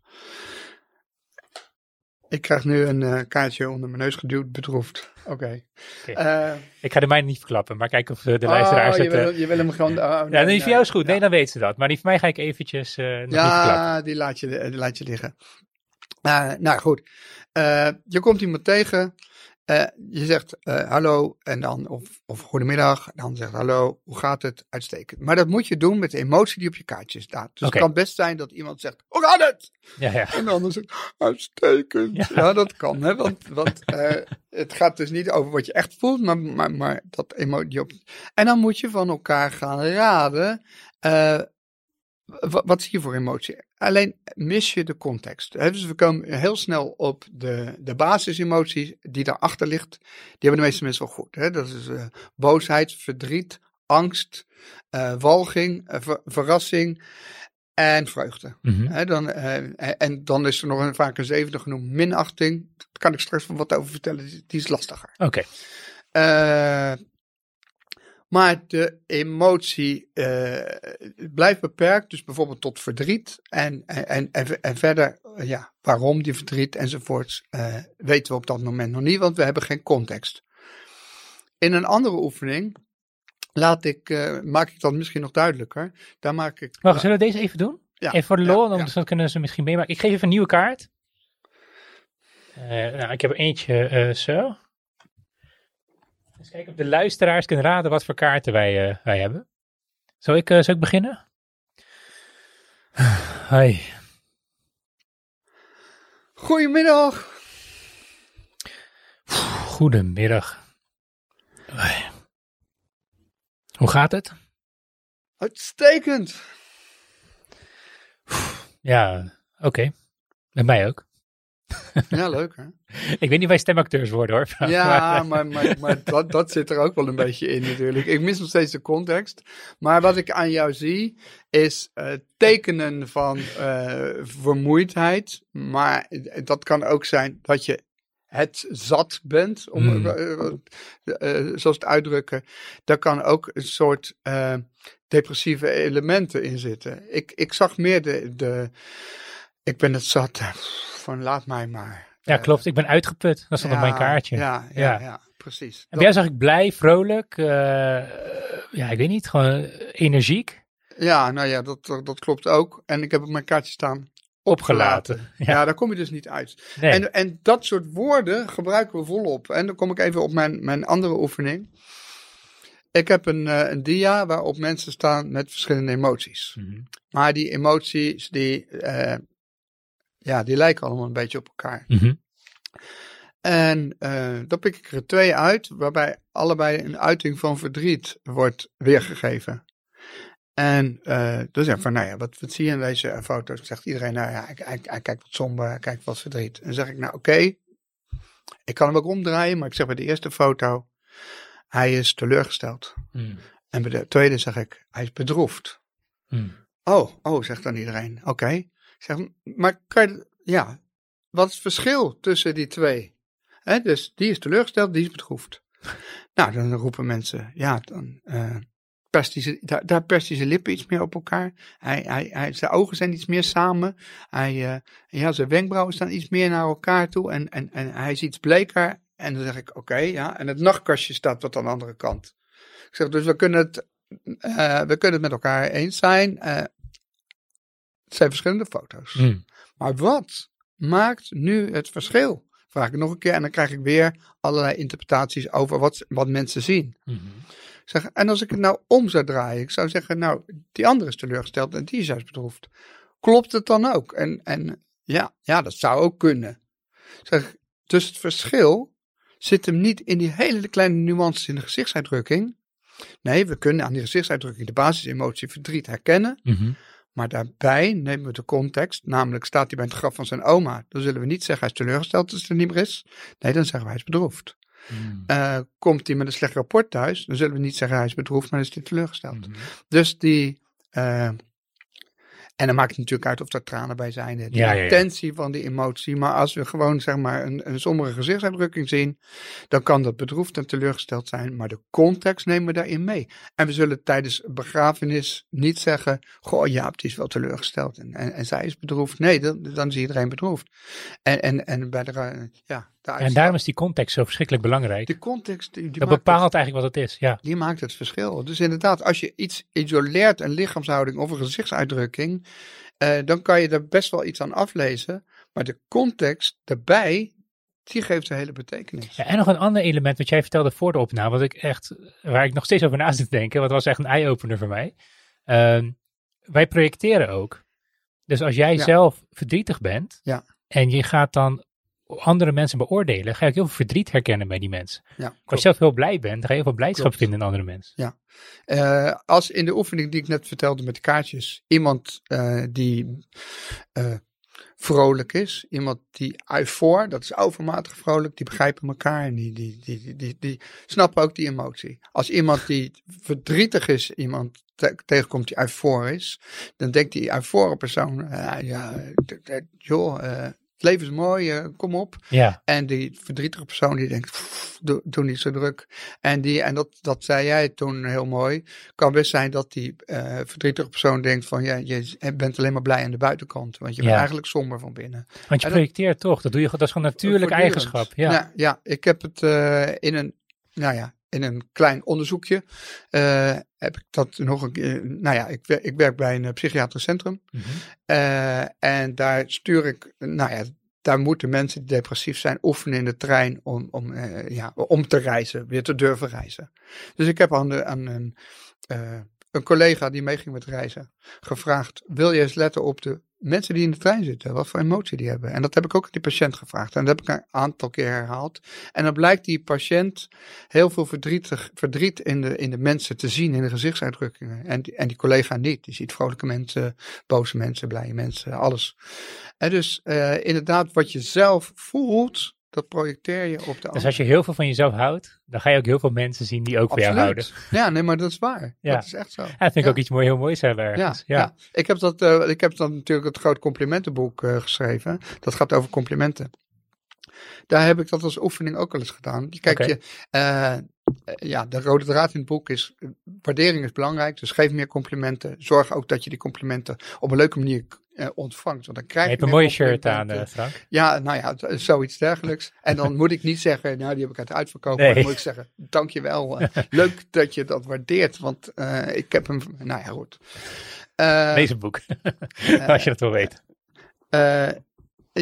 Ik krijg nu een eh, kaartje onder mijn neus geduwd, bedroefd. Oké. Eh, Ik ga de mijne niet verklappen, maar kijk of de, de oh, je, eh, wil, je wil hem gewoon... oh, ja, nee, die van jou is goed. ja. Nee, dan weten ze dat. Maar die van mij ga ik eventjes nog niet verklappen. Ja, die laat je, die laat je liggen. Nou goed, je komt iemand tegen. Eh, je zegt eh, hallo en dan, of, of goedemiddag. Dan zegt hallo, hoe gaat het? Uitstekend. Maar dat moet je doen met de emotie die op je kaartje staat. Dus het kan best zijn dat iemand zegt, hoe gaat het? Ja, ja. En de ander zegt, uitstekend. Ja. Ja, dat kan. Hè? Want, want eh, het gaat dus niet over wat je echt voelt, maar, maar, maar dat emotie op. En dan moet je van elkaar gaan raden. Wa- wat is hier voor emotie? Alleen mis je de context. Dus we komen heel snel op de, de basisemoties die daarachter ligt. Die hebben de meeste mensen wel goed. Hè? Dat is eh, boosheid, verdriet, angst, eh, walging, eh, ver- verrassing en vreugde. Mhm. Hè, dan, en- dan is er nog een, vaak een zevende genoemd, minachting. Daar kan ik straks wat over vertellen, die, die is lastiger. Oké. Maar de emotie eh, blijft beperkt, dus bijvoorbeeld tot verdriet. En, en, en, en verder, eh, ja, waarom die verdriet enzovoorts, eh, weten we op dat moment nog niet, want we hebben geen context. In een andere oefening laat ik, maak ik dat misschien nog duidelijker. Daar maak ik. Wacht, zullen we deze even doen? Ja, even voor de lol, dan, ja. dan kunnen ze misschien meemaken. Ik geef even een nieuwe kaart. Nou, ik heb er eentje zo. Eens kijken of de luisteraars kunnen raden wat voor kaarten wij, eh, wij hebben. Zal ik, eh, zal ik beginnen? Hoi. Goedemiddag. Goedemiddag. Hoi. Hoe gaat het? Uitstekend. Ja, oké. Met mij ook. Ja, leuk hè? Ik weet niet of wij stemacteurs worden hoor. Ja, maar, maar, maar dat, dat zit er ook wel een beetje in natuurlijk. Ik mis nog steeds de context. Maar wat ik aan jou zie, is eh, tekenen van eh, vermoeidheid. Maar dat kan ook zijn dat je het zat bent, om, eh, zoals het uitdrukken. Daar kan ook een soort depressieve elementen in zitten. Ik, ik zag meer de, de ik ben het zat eh, van laat mij maar. Ja, Eh, klopt. Ik ben uitgeput. Dat stond op mijn kaartje. Ja, ja, Ja. ja. precies. En Dat- jou zag ik blij, vrolijk. eh, ja, ik weet niet. Gewoon energiek. ja, nou ja, dat, dat klopt ook. En ik heb op mijn kaartje staan Opgelaten. Ja. Ja. daar kom je dus niet uit. Nee. En, en dat soort woorden gebruiken we volop. En dan kom ik even op mijn, mijn andere oefening. Ik heb een, een dia waarop mensen staan met verschillende emoties. Mhm. Maar die emoties, die, ja, die lijken allemaal een beetje op elkaar. Mhm. En eh dan pik ik er twee uit, waarbij allebei een uiting van verdriet wordt weergegeven. En uh, dan zeg ik van, nou ja, wat, wat zie je in deze foto's? Zegt iedereen, nou ja, hij, hij, hij kijkt wat somber, hij kijkt wat verdriet. En dan zeg ik, nou oké, ik kan hem ook omdraaien, maar ik zeg bij de eerste foto, hij is teleurgesteld. Hmm. En bij de tweede zeg ik, hij is bedroefd. Hmm. Oh, oh, zegt dan iedereen. Oké. Zeg, maar kan ja, wat is het verschil tussen die twee? Dus die is teleurgesteld, die is bedroefd. nou, dan roepen mensen, ja, dan uh, perst hij zijn, daar, daar perst hij zijn lippen iets meer op elkaar. Hij, hij, hij, zijn ogen zijn iets meer samen. Hij, uh, ja, zijn wenkbrauwen staan iets meer naar elkaar toe. En, en, en hij is iets bleker. En dan zeg ik, oké, ja. En het nachtkastje staat wat aan de andere kant. Ik zeg, dus we kunnen het, uh, we kunnen het met elkaar eens zijn. Het zijn verschillende foto's. Hmm. Maar wat maakt nu het verschil? Vraag ik nog een keer en dan krijg ik weer allerlei interpretaties over wat, wat mensen zien. Mhm. Zeg, en als ik het nou om zou draaien, ik zou zeggen, nou, die andere is teleurgesteld en die is juist bedroefd. Klopt het dan ook? En, en ja, ja, dat zou ook kunnen. Zeg, dus het verschil zit hem niet in die hele kleine nuances in de gezichtsuitdrukking. Nee, we kunnen aan die gezichtsuitdrukking de basisemotie verdriet herkennen. Mhm. Maar daarbij nemen we de context, namelijk staat hij bij het graf van zijn oma. Dan zullen we niet zeggen hij is teleurgesteld dat het er niet meer is. Nee, dan zeggen we hij is bedroefd. Hmm. Uh, komt hij met een slecht rapport thuis, dan zullen we niet zeggen hij is bedroefd, maar dan is hij teleurgesteld. Mhm. Dus die, uh, en dan maakt het natuurlijk uit of er tranen bij zijn, de Ja, ja, ja. intentie van die emotie. Maar als we gewoon zeg maar een, een sombere gezichtsuitdrukking zien, dan kan dat bedroefd en teleurgesteld zijn. Maar de context nemen we daarin mee. En we zullen tijdens begrafenis niet zeggen, goh Jaap, die is wel teleurgesteld en, en, en zij is bedroefd. Nee, dan, dan is iedereen bedroefd. En, en, en bij de, ja, En daarom is die context zo verschrikkelijk belangrijk. de context, die, die Dat bepaalt eigenlijk wat het is. Ja. die maakt het verschil. Dus inderdaad, als je iets isoleert, een lichaamshouding of een gezichtsuitdrukking, eh, dan kan je er best wel iets aan aflezen. Maar de context daarbij, die geeft een hele betekenis. Ja, en nog een ander element wat jij vertelde voor de opname, wat ik echt, waar ik nog steeds over na zit te denken, wat was echt een eye-opener voor mij. Ehm, wij projecteren ook. Dus als jij Ja. zelf verdrietig bent Ja. en je gaat dan andere mensen beoordelen, ga ook heel veel verdriet herkennen bij die mensen. Ja, Als je zelf heel blij bent, dan ga je heel veel blijdschap Klopt. vinden in andere mensen. Eh, als in de oefening die ik net vertelde met de kaartjes, iemand eh, die eh, vrolijk is, iemand die eufor, dat is overmatig vrolijk, die begrijpen elkaar en die, die, die, die, die, die snappen ook die emotie. Als iemand die verdrietig is, iemand te- tegenkomt die eufor is, dan denkt die eufore persoon, ja, joh, het leven is mooi, eh, kom op. Ja, En die verdrietige persoon die denkt, "Pff, doe, doe niet zo druk. En, die, en dat, dat zei jij toen heel mooi. Kan best zijn dat die eh, verdrietige persoon denkt van, ja, je bent alleen maar blij aan de buitenkant. Want je bent eigenlijk somber van binnen. want je En dat- projecteert toch, dat doe je, dat is gewoon een natuurlijk eigenschap. Ja. ja, ja, ik heb het eh, in een, nou ja, in een klein onderzoekje eh, heb ik dat nog een keer, nou ja, ik, ik werk bij een eh, psychiatrisch centrum. Mhm. Eh, en daar stuur ik, nou ja, daar moeten mensen die depressief zijn oefenen in de trein om, om, ja, om te reizen, weer te durven reizen. Dus ik heb aan, de, aan een, een collega die meeging met reizen gevraagd, wil je eens letten op de mensen die in de trein zitten, wat voor emotie die hebben. En dat heb ik ook aan die patiënt gevraagd en dat heb ik een aantal keer herhaald. En dan blijkt die patiënt heel veel verdrietig, verdriet in de, in de mensen te zien, in de gezichtsuitdrukkingen. En, die- en die collega niet, die ziet vrolijke mensen, boze mensen, blije mensen, alles. En dus eh, inderdaad, wat je zelf voelt, dat projecteer je op de Dus als je heel veel van jezelf houdt, dan ga je ook heel veel mensen zien die ook van jou houden. Ja, nee, maar dat is waar. Ja. Dat is echt zo. Ja, dat vind ik Ja. ook iets mooi, heel moois hebben ergens. ja. Ja. Ik, heb dat, eh, ik heb dan natuurlijk het groot complimentenboek eh, geschreven. Dat gaat over complimenten. Daar heb ik dat als oefening ook al eens gedaan. Oké. je, eh, ja, de rode draad in het boek is, eh, waardering is belangrijk. Dus geef meer complimenten. Zorg ook dat je die complimenten op een leuke manier eh, ontvangt. Want dan krijg Je je hebt een mooie shirt aan, eh, Frank. Ja, nou ja, zoiets dergelijks. En dan moet ik niet zeggen, nou die heb ik uit uitverkoop. Nee. Maar dan moet ik zeggen, dankjewel. eh leuk dat je dat waardeert, want eh, ik heb hem, nou ja goed. Eh, Lees een boek, eh, als je dat wil weten.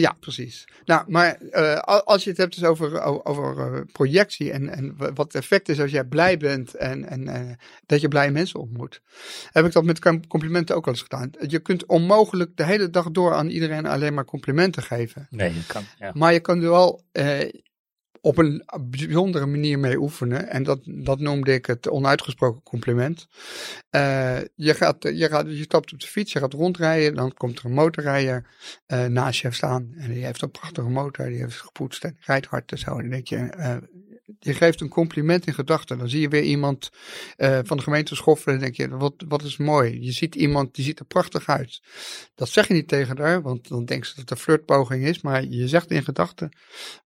Ja, precies. Nou, maar eh, al- als je het hebt dus over, over eh, projectie en, en wa- wat het effect is als jij blij bent en, en eh, dat je blije mensen ontmoet, heb ik dat met com- complimenten ook al eens gedaan. Je kunt onmogelijk de hele dag door aan iedereen alleen maar complimenten geven. Nee, kan. Ja. Maar je kan wel op een bijzondere manier mee oefenen. En dat, dat noemde ik het onuitgesproken compliment. Uh, je, gaat, je, gaat, je stapt op de fiets, je gaat rondrijden. Dan komt er een motorrijder uh, naast je staan. En die heeft een prachtige motor, die heeft gepoetst en rijdt hard en zo. En dan denk je, uh, je geeft een compliment in gedachten. Dan zie je weer iemand uh, van de gemeente schoffelen en denk je, wat, wat is mooi. Je ziet iemand, die ziet er prachtig uit. Dat zeg je niet tegen haar, want dan denkt ze dat het een flirtpoging is. Maar je zegt in gedachten,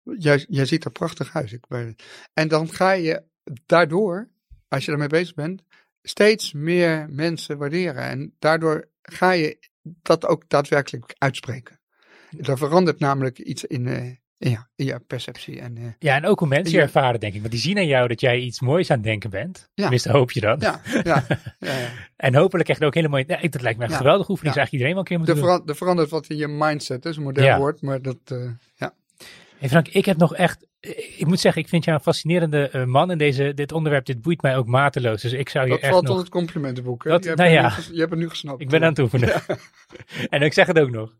jij, jij ziet er prachtig uit. Ik ben, en dan ga je daardoor, als je ermee bezig bent, steeds meer mensen waarderen. En daardoor ga je dat ook daadwerkelijk uitspreken. Er verandert namelijk iets in, uh, ja, ja, perceptie. En, uh, ja, en ook hoe mensen je ervaren, denk ik. Want die zien aan jou dat jij iets moois aan het denken bent. Ja. Tenminste, hoop je dan. Ja, ja, en hopelijk krijg je ook hele mooie... Ja, dat lijkt me echt geweldig oefening. Ja. eigenlijk iedereen wel een keer moeten de doen. Er verandert wat in je mindset, dat is een modern woord. Maar dat, uh, ja. Hey Frank, ik heb nog echt... Ik moet zeggen, ik vind jou een fascinerende uh, man. En deze, dit onderwerp, dit boeit mij ook mateloos. Dus ik zou je dat echt valt nog... tot het complimentenboek. Hè? Dat, je, hebt nou ja. je hebt het nu gesnapt. Ik ben aan het oefenen. en ik zeg het ook nog.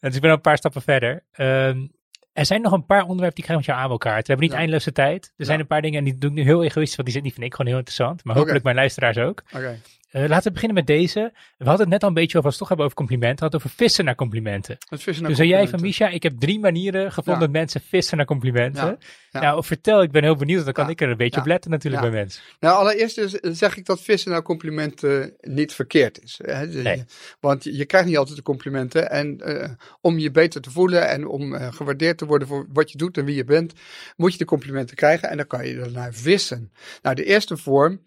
Dus ik ben al een paar stappen verder. Um, er zijn nog een paar onderwerpen die ik graag met jou aan elkaar. We hebben niet Ja. eindeloze tijd. Er Ja. zijn een paar dingen en die doe ik nu heel egoïstisch, want die, zijn- die vind ik gewoon heel interessant. Maar hopelijk mijn luisteraars ook. Oké. Eh, laten we beginnen met deze. We hadden het net al een beetje over, als we het toch hebben over complimenten. We hadden het over vissen naar complimenten. Het vissen naar dus zei jij van. Misha, ik heb drie manieren gevonden Ja. dat mensen vissen naar complimenten. Ja. Ja. Nou, vertel, ik ben heel benieuwd. Dan kan ik er een beetje op letten natuurlijk bij mensen. Nou, allereerst zeg ik dat vissen naar complimenten niet verkeerd is. Hè? Nee. Want je, je krijgt niet altijd de complimenten. En eh, om je beter te voelen en om eh, gewaardeerd te worden voor wat je doet en wie je bent, moet je de complimenten krijgen en dan kan je ernaar vissen. Nou, de eerste vorm,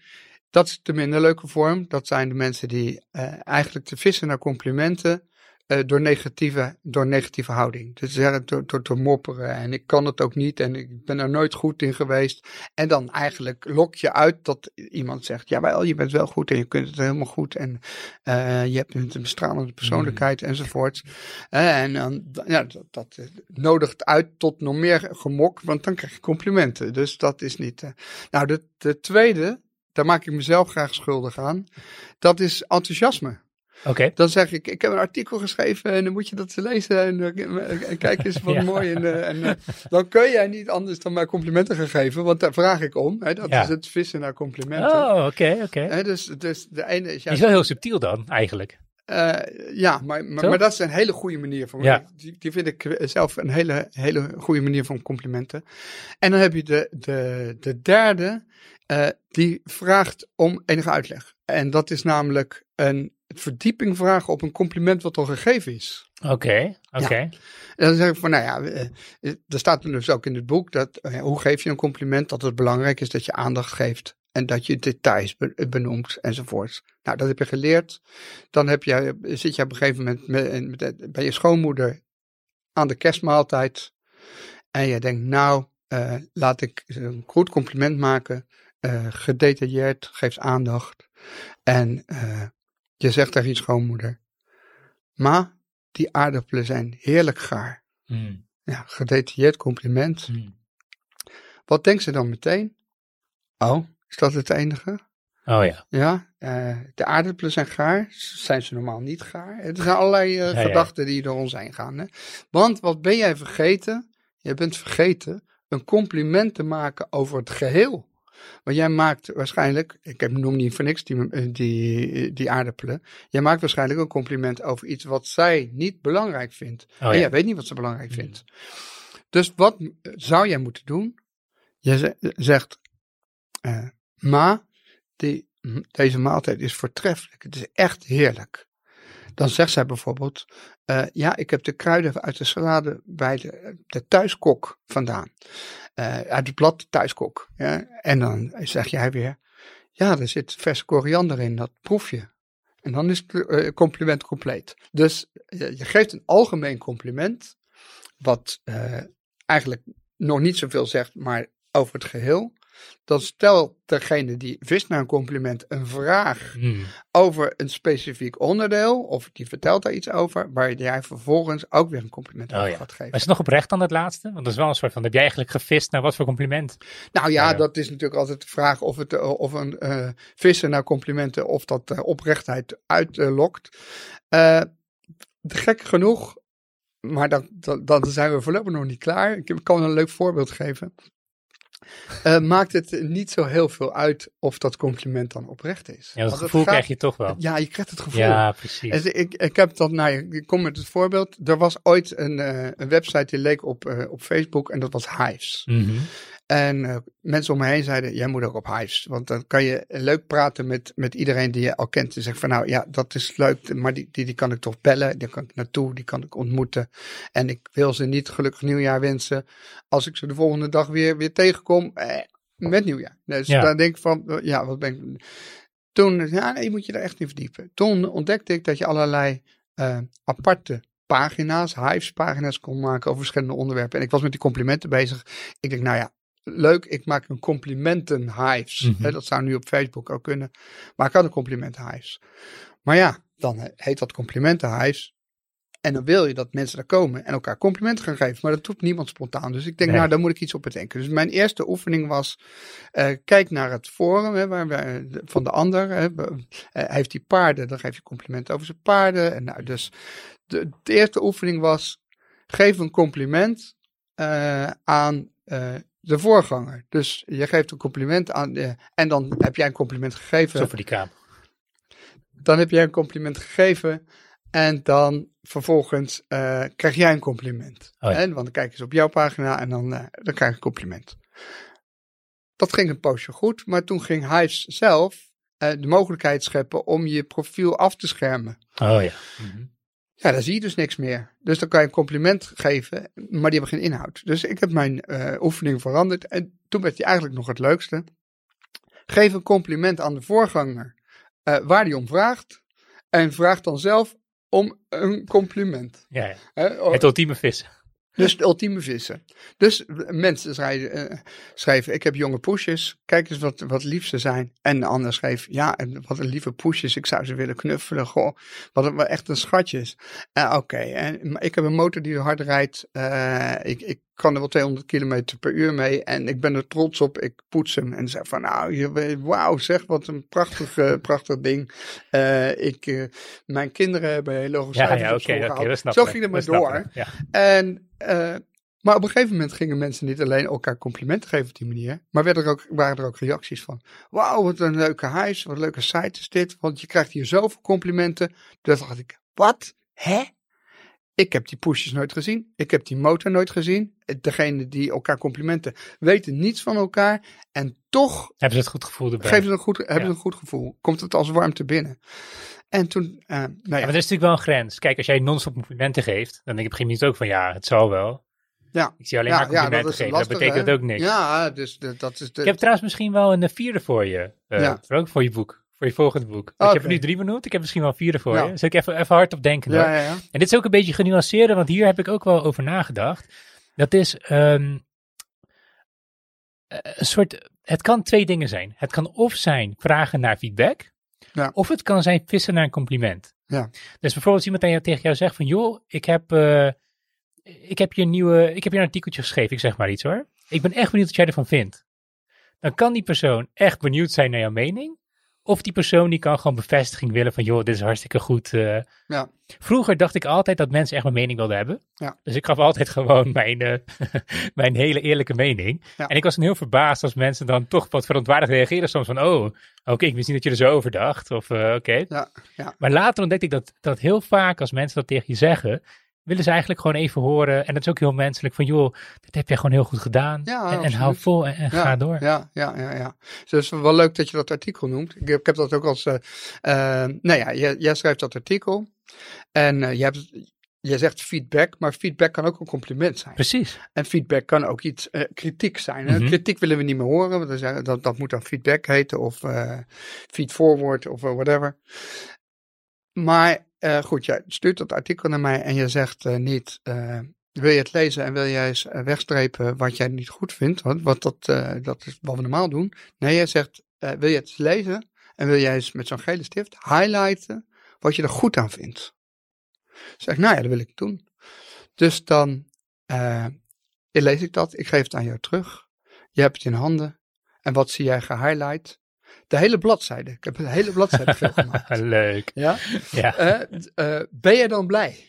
dat is de minder leuke vorm. Dat zijn de mensen die eh, eigenlijk te vissen naar complimenten. eh, door, negatieve, door negatieve houding. Dus zeggen door, door te mopperen en ik kan het ook niet en ik ben er nooit goed in geweest. En dan eigenlijk lok je uit dat iemand zegt: Jawel, je bent wel goed en je kunt het helemaal goed. En eh, je hebt een bestralende persoonlijkheid enzovoort. Eh, en dan, ja, dat, dat nodigt uit tot nog meer gemok, want dan krijg je complimenten. Dus dat is niet. Nou, de, de tweede, daar maak ik mezelf graag schuldig aan. Dat is enthousiasme. Oké. Dan zeg ik, ik heb een artikel geschreven en dan moet je dat lezen en, eh, en kijk eens wat Ja. mooi. En, eh, en, eh, dan kun jij niet anders dan mij complimenten gaan geven, want daar vraag ik om. Hè, dat Ja. is het vissen naar complimenten. Oh, oké, oké. Dus, dus de ene is ja, is wel heel subtiel dan, eigenlijk. eh, ja maar, maar, dat is een hele goede manier van. Ja. Die, die vind ik zelf een hele, hele goede manier van complimenten. En dan heb je de, de, de derde, eh, die vraagt om enige uitleg. En dat is namelijk een verdieping vragen op een compliment wat al gegeven is. Oké, oké. En dan zeg ik van, nou ja, eh, er staat dus ook in het boek dat eh, hoe geef je een compliment? Dat het belangrijk is dat je aandacht geeft en dat je details be- benoemt enzovoort. Nou, dat heb je geleerd. Dan heb je, zit je op een gegeven moment met, met, bij je schoonmoeder aan de kerstmaaltijd en je denkt, nou, laat ik een goed compliment maken, gedetailleerd, geeft aandacht en eh, je zegt tegen je schoonmoeder, ma, die aardappelen zijn heerlijk gaar. Hmm, Ja, gedetailleerd compliment. hmm. Wat denkt ze dan meteen? Oh, is dat het enige? Oh ja. Ja, eh, de aardappelen zijn gaar. Zijn ze normaal niet gaar? Er zijn allerlei eh, ja. gedachten die door ons heen gaan. Hè? Want wat ben jij vergeten? Je bent vergeten een compliment te maken over het geheel. Want jij maakt waarschijnlijk, ik heb noem niet voor niks die, eh, die, die aardappelen. Jij maakt waarschijnlijk een compliment over iets wat zij niet belangrijk vindt. Oh en ja. jij weet niet wat ze belangrijk Hmm. vindt. Dus wat zou jij moeten doen? Je ze- zegt, eh, ma, die, m- deze maaltijd is voortreffelijk. Het is echt heerlijk. Dan zegt zij bijvoorbeeld, eh, ja, ik heb de kruiden uit de salade bij de, de thuiskok vandaan. Eh, uit het blad thuiskok. Ja? En dan zeg jij weer, ja, er zit verse koriander in, dat proef je. En dan is het eh, compliment compleet. Dus je, geeft een algemeen compliment, wat eigenlijk nog niet zoveel zegt, maar over het geheel. Dan stelt degene die vist naar een compliment een vraag Hmm. over een specifiek onderdeel, of die vertelt daar iets over, waar jij vervolgens ook weer een compliment Oh over ja. gaat geven. Maar is het nog oprecht dan het laatste? Want dat is wel een soort van, heb jij eigenlijk gevist naar wat voor compliment? Nou ja, Ja. dat is natuurlijk altijd de vraag of, het, eh, of een eh vissen naar complimenten, of dat eh, oprechtheid uitlokt. Gek genoeg, maar dan, dan, dan zijn we voorlopig nog niet klaar. Ik kan een leuk voorbeeld geven. Eh, maakt het niet zo heel veel uit of dat compliment dan oprecht is. Ja, dat Want gevoel gaat- krijg je toch wel. Ja, je krijgt het gevoel. Ja, precies. En ik, ik heb dat, nou, ik kom met het voorbeeld. Er was ooit een, eh, een website die leek op, eh, op Facebook en dat was Hives. Mhm. En eh, mensen om me heen zeiden, jij moet ook op Hives. Want dan kan je leuk praten met, met iedereen die je al kent. En zeggen van, nou ja, dat is leuk, maar die, die, die kan ik toch bellen. Die kan ik naartoe, die kan ik ontmoeten. En ik wil ze niet gelukkig nieuwjaar wensen als ik ze de volgende dag weer, weer tegenkom eh, met nieuwjaar. Dus Ja. dan denk ik van, eh, ja, wat ben ik... Toen, ja, nee, je moet je er echt in verdiepen. Toen ontdekte ik dat je allerlei eh, aparte pagina's, Hives pagina's kon maken over verschillende onderwerpen. En ik was met die complimenten bezig. Ik denk, nou ja, leuk, ik maak een complimenten Hives. Mhm. Dat zou nu op Facebook ook kunnen. Maar ik had een complimenten Hives. Maar ja, dan he- heet dat complimenten Hives. En dan wil je dat mensen daar komen en elkaar complimenten gaan geven. Maar dat doet niemand spontaan. Dus ik denk, Nee. nou, daar moet ik iets op bedenken. Dus mijn eerste oefening was, eh, kijk naar het forum hè, waar we, de- van de ander. Hè, eh, hij heeft die paarden, dan geef je complimenten over zijn paarden. En nou, dus de, de eerste oefening was, geef een compliment eh, aan de voorganger. Dus je geeft een compliment aan, de, en dan heb jij een compliment gegeven. Zo voor die kamer. Dan heb jij een compliment gegeven. En dan vervolgens eh, krijg jij een compliment. Oh ja. Hè, Want dan kijken ze op jouw pagina en dan, eh, dan krijg je een compliment. Dat ging een poosje goed, maar toen ging Hives zelf eh, de mogelijkheid scheppen om je profiel af te schermen. Oh ja. Mhm. Ja, daar zie je dus niks meer. Dus dan kan je een compliment geven, maar die hebben geen inhoud. Dus ik heb mijn eh, oefening veranderd en toen werd die eigenlijk nog het leukste. Geef een compliment aan de voorganger eh, waar die om vraagt en vraag dan zelf om een compliment. Ja, ja. Oh, Het ultieme vissen. Dus het ultieme vissen. Dus mensen schrijven, eh, schrijven ik heb jonge poesjes, kijk eens wat, wat lief ze zijn. En de ander schreef, ja, wat een lieve poesjes, ik zou ze willen knuffelen. Goh, wat een, echt een schatjes. Eh, Oké, en ik heb een motor die hard rijdt. Eh, ik kan er wel 200 kilometer per uur mee en ik ben er trots op. Ik poets hem en zeg van, nou, wauw, zeg wat een prachtig, eh, prachtig ding. Eh, ik, eh, mijn kinderen hebben hele hoge Ja, cijfers ja, snappen Zo ging het maar door. Ja. En, maar op een gegeven moment gingen mensen niet alleen elkaar complimenten geven op die manier, maar werden er ook, waren er ook reacties van. Wauw, wat een leuke huis, wat een leuke site is dit, want je krijgt hier zoveel complimenten. Toen dacht ik, wat? Hè? Ik heb die pushes nooit gezien. Ik heb die motor nooit gezien. Degene die elkaar complimenten weten niets van elkaar. En toch Hebben ze het goed gevoel erbij? geven ze een goed, hebben Ja. ze een goed gevoel. Komt het als warmte binnen. En toen, eh, nou Ja, maar er is natuurlijk wel een grens. Kijk, als jij non-stop complimenten geeft, dan denk ik op een gegeven moment ook van ja, het zal wel. ja, Ik zie alleen ja, maar ja, complimenten dat geven. lastig. dat betekent hè? ook niks. Ja, dus dat is de, Ik heb trouwens misschien wel een eh, vierde voor je. eh Ja. Frank, voor je boek. Voor je volgende boek. Je hebt er nu drie benoemd. Ik heb misschien wel een vierde voor Ja. je. Dus ik even, even hard op denken. ja, ja, ja. En dit is ook een beetje genuanceerder, want hier heb ik ook wel over nagedacht. Dat is ehm, eh, een soort. Het kan twee dingen zijn. Het kan of zijn vragen naar feedback, Ja. of het kan zijn vissen naar een compliment. Ja. Dus bijvoorbeeld als iemand aan jou- tegen jou zegt van, joh, ik heb, eh, ik heb je een nieuwe, ik heb je een artikeltje geschreven, ik zeg maar iets hoor. Ik ben echt benieuwd wat jij ervan vindt. Dan kan die persoon echt benieuwd zijn naar jouw mening. Of die persoon die kan gewoon bevestiging willen van, joh, dit is hartstikke goed. eh, Ja. Vroeger dacht ik altijd dat mensen echt mijn mening wilden hebben. Ja. Dus ik gaf altijd gewoon mijn, eh, mijn hele eerlijke mening. Ja. En ik was dan heel verbaasd als mensen dan toch wat verontwaardigd reageren. Soms van, oh, oké, ik wist niet dat je er zo over dacht. Of eh, oké. Ja, ja. Maar later ontdekte ik dat, dat heel vaak als mensen dat tegen je zeggen, willen ze eigenlijk gewoon even horen. En dat is ook heel menselijk van, joh, dit heb jij gewoon heel goed gedaan. Ja, en, en hou vol en, en Ja, ga door. Ja, ja, ja, ja. Dus het is wel leuk dat je dat artikel noemt. Ik heb, ik heb dat ook als, eh eh, nou ja, jij, jij schrijft dat artikel en eh, je, hebt, je zegt feedback, maar feedback kan ook een compliment zijn. Precies. En feedback kan ook iets, kritiek zijn. Mhm. Kritiek willen we niet meer horen, want dan zeggen, dat, dat moet dan feedback heten of eh feed forward of whatever. Maar eh, goed, jij stuurt dat artikel naar mij en je zegt eh, niet, eh, wil je het lezen en wil jij eens wegstrepen wat jij niet goed vindt, want dat, dat is wat we normaal doen. Nee, jij zegt, wil je het lezen en wil jij eens met zo'n gele stift highlighten wat je er goed aan vindt. Zeg nou ja, dat wil ik doen. Dus dan lees ik dat, ik geef het aan jou terug. Je hebt het in handen. En wat zie jij gehighlight? De hele bladzijde. Ik heb een hele bladzijde veel gemaakt. Leuk. Ja? Ja. Eh, eh, ben je dan blij?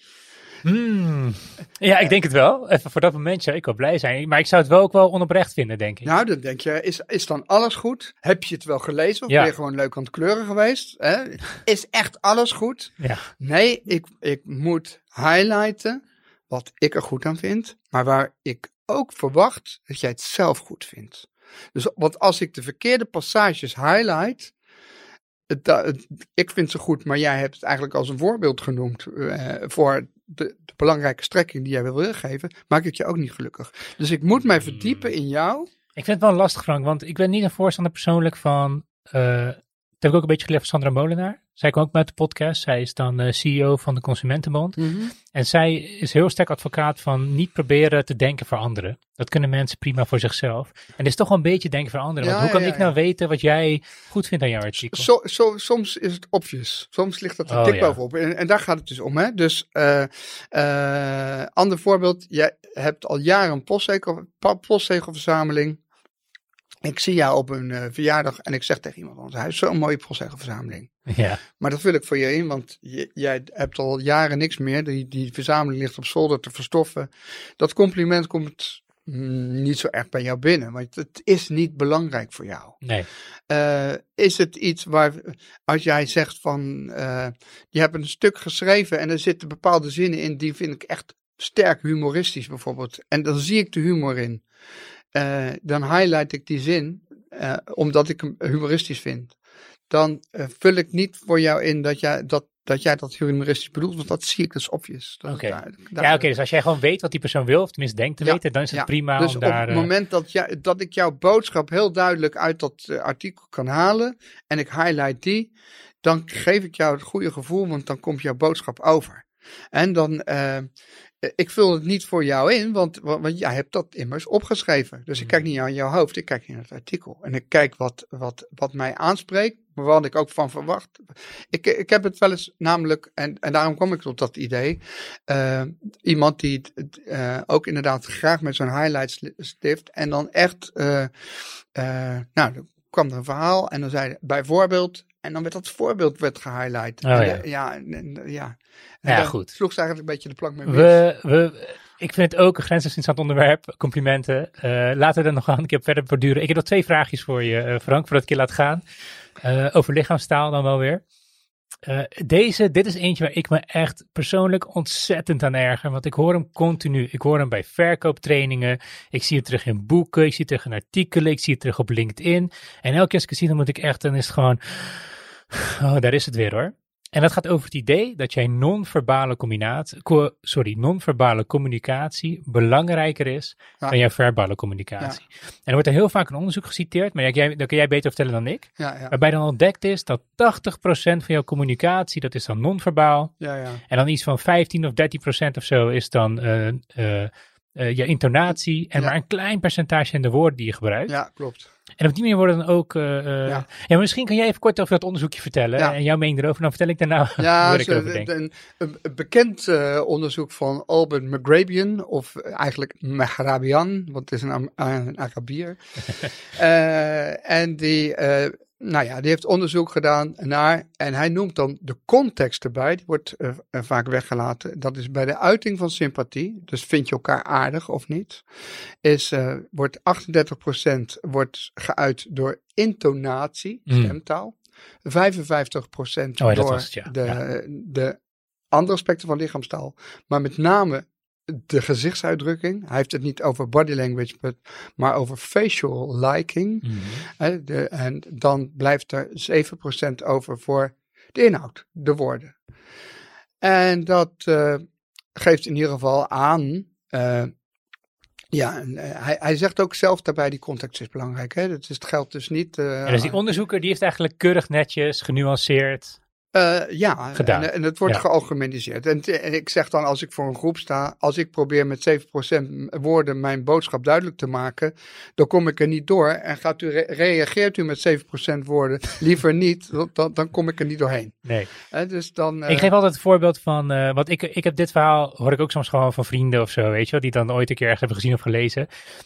Hmm. Ja, ik denk het wel. Even voor dat moment zou ik wel blij zijn. Maar ik zou het wel ook wel onoprecht vinden, denk ik. Nou, dan denk je, is, is dan alles goed? Heb je het wel gelezen? Of Ja. ben je gewoon leuk aan het kleuren geweest? Hè? Is echt alles goed? Ja. Nee, ik, ik moet highlighten wat ik er goed aan vind, maar waar ik ook verwacht dat jij het zelf goed vindt. Dus, want als ik de verkeerde passages highlight, het, het- ik vind ze goed, maar jij hebt het eigenlijk als een voorbeeld genoemd eh, voor de, de belangrijke strekking die jij wil weergeven, maak ik je ook niet gelukkig. Dus ik moet mij verdiepen in jou. Ik vind het wel lastig, Frank, want ik ben niet een voorstander persoonlijk van. eh, heb ik ook een beetje geleerd van Sandra Molenaar. Zij kwam ook met de podcast. Zij is dan eh, CEO van de Consumentenbond. En zij is heel sterk advocaat van niet proberen te denken voor anderen. Dat kunnen mensen prima voor zichzelf. En het is toch wel een beetje denken voor anderen. Want hoe kan ja, ik ja, nou weten wat jij goed vindt aan jouw artikel? Soms is het obvious. Soms ligt dat er Oh, dik bovenop. En, en daar gaat het dus om. Hè? Dus, eh eh, ander voorbeeld. Jij hebt al jaren een postzegelverzameling. Ik zie jou op een eh, verjaardag en ik zeg tegen iemand hij heeft zo'n mooie postzegelverzameling. Ja, Maar dat vul ik voor je in, want je- jij hebt al jaren niks meer. Die, die verzameling ligt op zolder te verstoffen. Dat compliment komt mm, niet zo erg bij jou binnen, want het is niet belangrijk voor jou. nee. Eh, is het iets waar, als jij zegt van, eh, je hebt een stuk geschreven en er zitten bepaalde zinnen in, die vind ik echt sterk humoristisch bijvoorbeeld. En dan zie ik de humor in. Eh, dan highlight ik die zin, eh, omdat ik hem humoristisch vind. Dan eh, vul ik niet voor jou in dat jij dat, dat jij dat humoristisch bedoelt, want dat zie ik dus obvious. Oké. Ja, oké. dus als jij gewoon weet wat die persoon wil, of tenminste denkt te Ja, weten, dan is het ja. prima Dus om op daar... het eh, moment dat, jij, dat ik jouw boodschap heel duidelijk uit dat artikel kan halen en ik highlight die, dan geef ik jou het goede gevoel, want dan komt jouw boodschap over. En dan, ik vul het niet voor jou in, want, want, want jij hebt dat immers opgeschreven. Dus ik kijk niet aan jouw hoofd, ik kijk in het artikel. En ik kijk wat, wat, wat mij aanspreekt, wat ik ook van verwacht. Ik, ik heb het wel eens namelijk, en, en daarom kwam ik tot dat idee, eh, iemand die eh, ook inderdaad graag met zo'n highlights stift en dan echt, eh, eh, nou, dan kwam er een verhaal en dan zei hij bijvoorbeeld, en dan werd dat voorbeeld werd gehighlight. Oh, En, ja. eh, ja, en, en, ja. En Ja, goed. sloeg ze eigenlijk een beetje de plank mee. We, we, ik vind het ook een grensoverschrijdend onderwerp. Complimenten. Eh, laten we er nog een keer verder borduren. Ik heb nog twee vraagjes voor je, eh, Frank, voordat ik je laat gaan. Eh, over lichaamstaal dan wel weer. Eh, deze, dit is eentje waar ik me echt persoonlijk ontzettend aan erger. Want ik hoor hem continu. Ik hoor hem bij verkooptrainingen. Ik zie het terug in boeken. Ik zie het terug in artikelen. Ik zie het terug op LinkedIn. En elke keer als ik het zie, dan moet ik echt, dan is het gewoon... Oh, daar is het weer hoor. En dat gaat over het idee dat jij non-verbale co- sorry, non-verbale communicatie belangrijker is Ja. dan jouw verbale communicatie. En er wordt er heel vaak een onderzoek geciteerd, maar jij, dat kun jij beter vertellen dan ik. Ja, ja, Waarbij dan ontdekt is dat 80% van jouw communicatie, dat is dan non-verbaal. ja, ja. En dan iets van 15 of 13% of zo is dan eh, eh, eh, je intonatie. En maar een klein percentage in de woorden die je gebruikt. ja klopt. En op die manier worden dan ook... eh, eh, Ja. ja. misschien kan jij even kort over dat onderzoekje vertellen. Ja. En jouw mening erover. Dan vertel ik daarna Ja, wat ik ze- erover denk. een, een, een bekend eh, onderzoek van Albert McGrabian, of eigenlijk Maghrabian, want het is een, een Arabier. En die, nou ja, die heeft onderzoek gedaan naar, en hij noemt dan de context erbij, die wordt eh, eh, vaak weggelaten. Dat is bij de uiting van sympathie, dus vind je elkaar aardig of niet, is, eh, wordt 38% wordt geuit door intonatie, Mm. stemtaal. 55% Oh ja, dat door was het, ja. de, Ja. de andere aspecten van lichaamstaal, maar met name de gezichtsuitdrukking. Hij heeft het niet over body language, but- maar over facial liking. Mhm. De, en dan blijft er 7% over voor de inhoud, de woorden. En dat eh, geeft in ieder geval aan. eh, ja, en, eh, hij, hij zegt ook zelf daarbij: die context is belangrijk. Hè? Dat is, het geldt dus niet. eh, Ja, dus die onderzoeker die heeft eigenlijk keurig netjes, genuanceerd. Eh, ja, gedaan. En, en het wordt Ja. gealgemeniseerd. En, en ik zeg dan, als ik voor een groep sta, als ik probeer met 7% woorden mijn boodschap duidelijk te maken, dan kom ik er niet door. En gaat u re- reageert u met 7% woorden liever niet, dan- dan, kom ik er niet doorheen. Nee. Hè, dus dan, eh, Ik geef altijd het voorbeeld van, eh want ik, ik heb dit verhaal, hoor ik ook soms gewoon van vrienden of zo, weet je wel, die dan ooit een keer ergens hebben gezien of gelezen.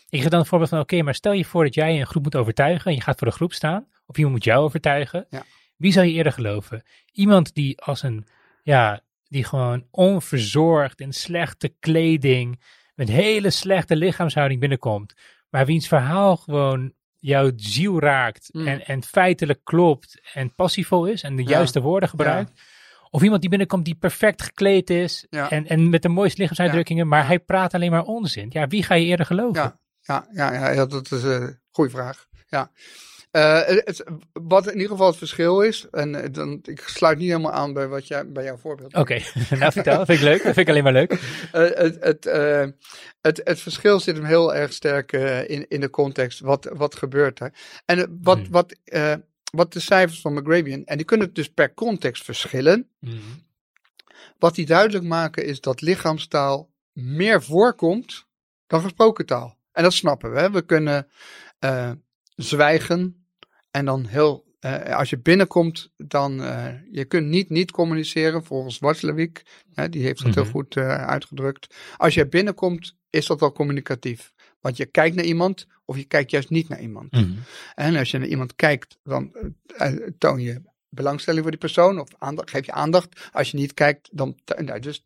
Ik geef dan het voorbeeld van, oké, maar stel je voor dat jij een groep moet overtuigen en je gaat voor de groep staan, of iemand moet jou overtuigen. Ja. Wie zou je eerder geloven? Iemand die als een, ja, die gewoon onverzorgd in slechte kleding, met hele slechte lichaamshouding binnenkomt, maar wiens verhaal gewoon jouw ziel raakt Mm. en, en feitelijk klopt en passievol is en de Ja. juiste woorden gebruikt. Of iemand die binnenkomt die perfect gekleed is Ja. en, en met de mooiste lichaamsuitdrukkingen, maar hij praat alleen maar onzin. Ja, wie ga je eerder geloven? Ja, ja, ja, dat is een goede vraag. Ja. Eh, het, wat in ieder geval het verschil is, en eh, dan, ik sluit niet helemaal aan bij, wat jij, bij jouw voorbeeld. Oké, nou vertel, dat vind ik leuk. Dat vind ik alleen maar leuk. Eh, het, het, het, het verschil zit hem heel erg sterk in, in de context. Wat, wat gebeurt er? En wat, Hmm. wat, wat de cijfers van McGrabian, en die kunnen dus per context verschillen. Wat die duidelijk maken is dat lichaamstaal meer voorkomt dan gesproken taal. En dat snappen we. Hè? We kunnen zwijgen en dan heel. eh, als je binnenkomt, dan. eh, je kunt niet niet communiceren, volgens Watzlawick. Hè, die heeft dat heel Mhm. goed eh, uitgedrukt. Als je binnenkomt, is dat al communicatief. Want je kijkt naar iemand of je kijkt juist niet naar iemand. Mhm. En als je naar iemand kijkt, dan toon je belangstelling voor die persoon of aandacht, geef je aandacht. Als je niet kijkt, dan. nou, dus,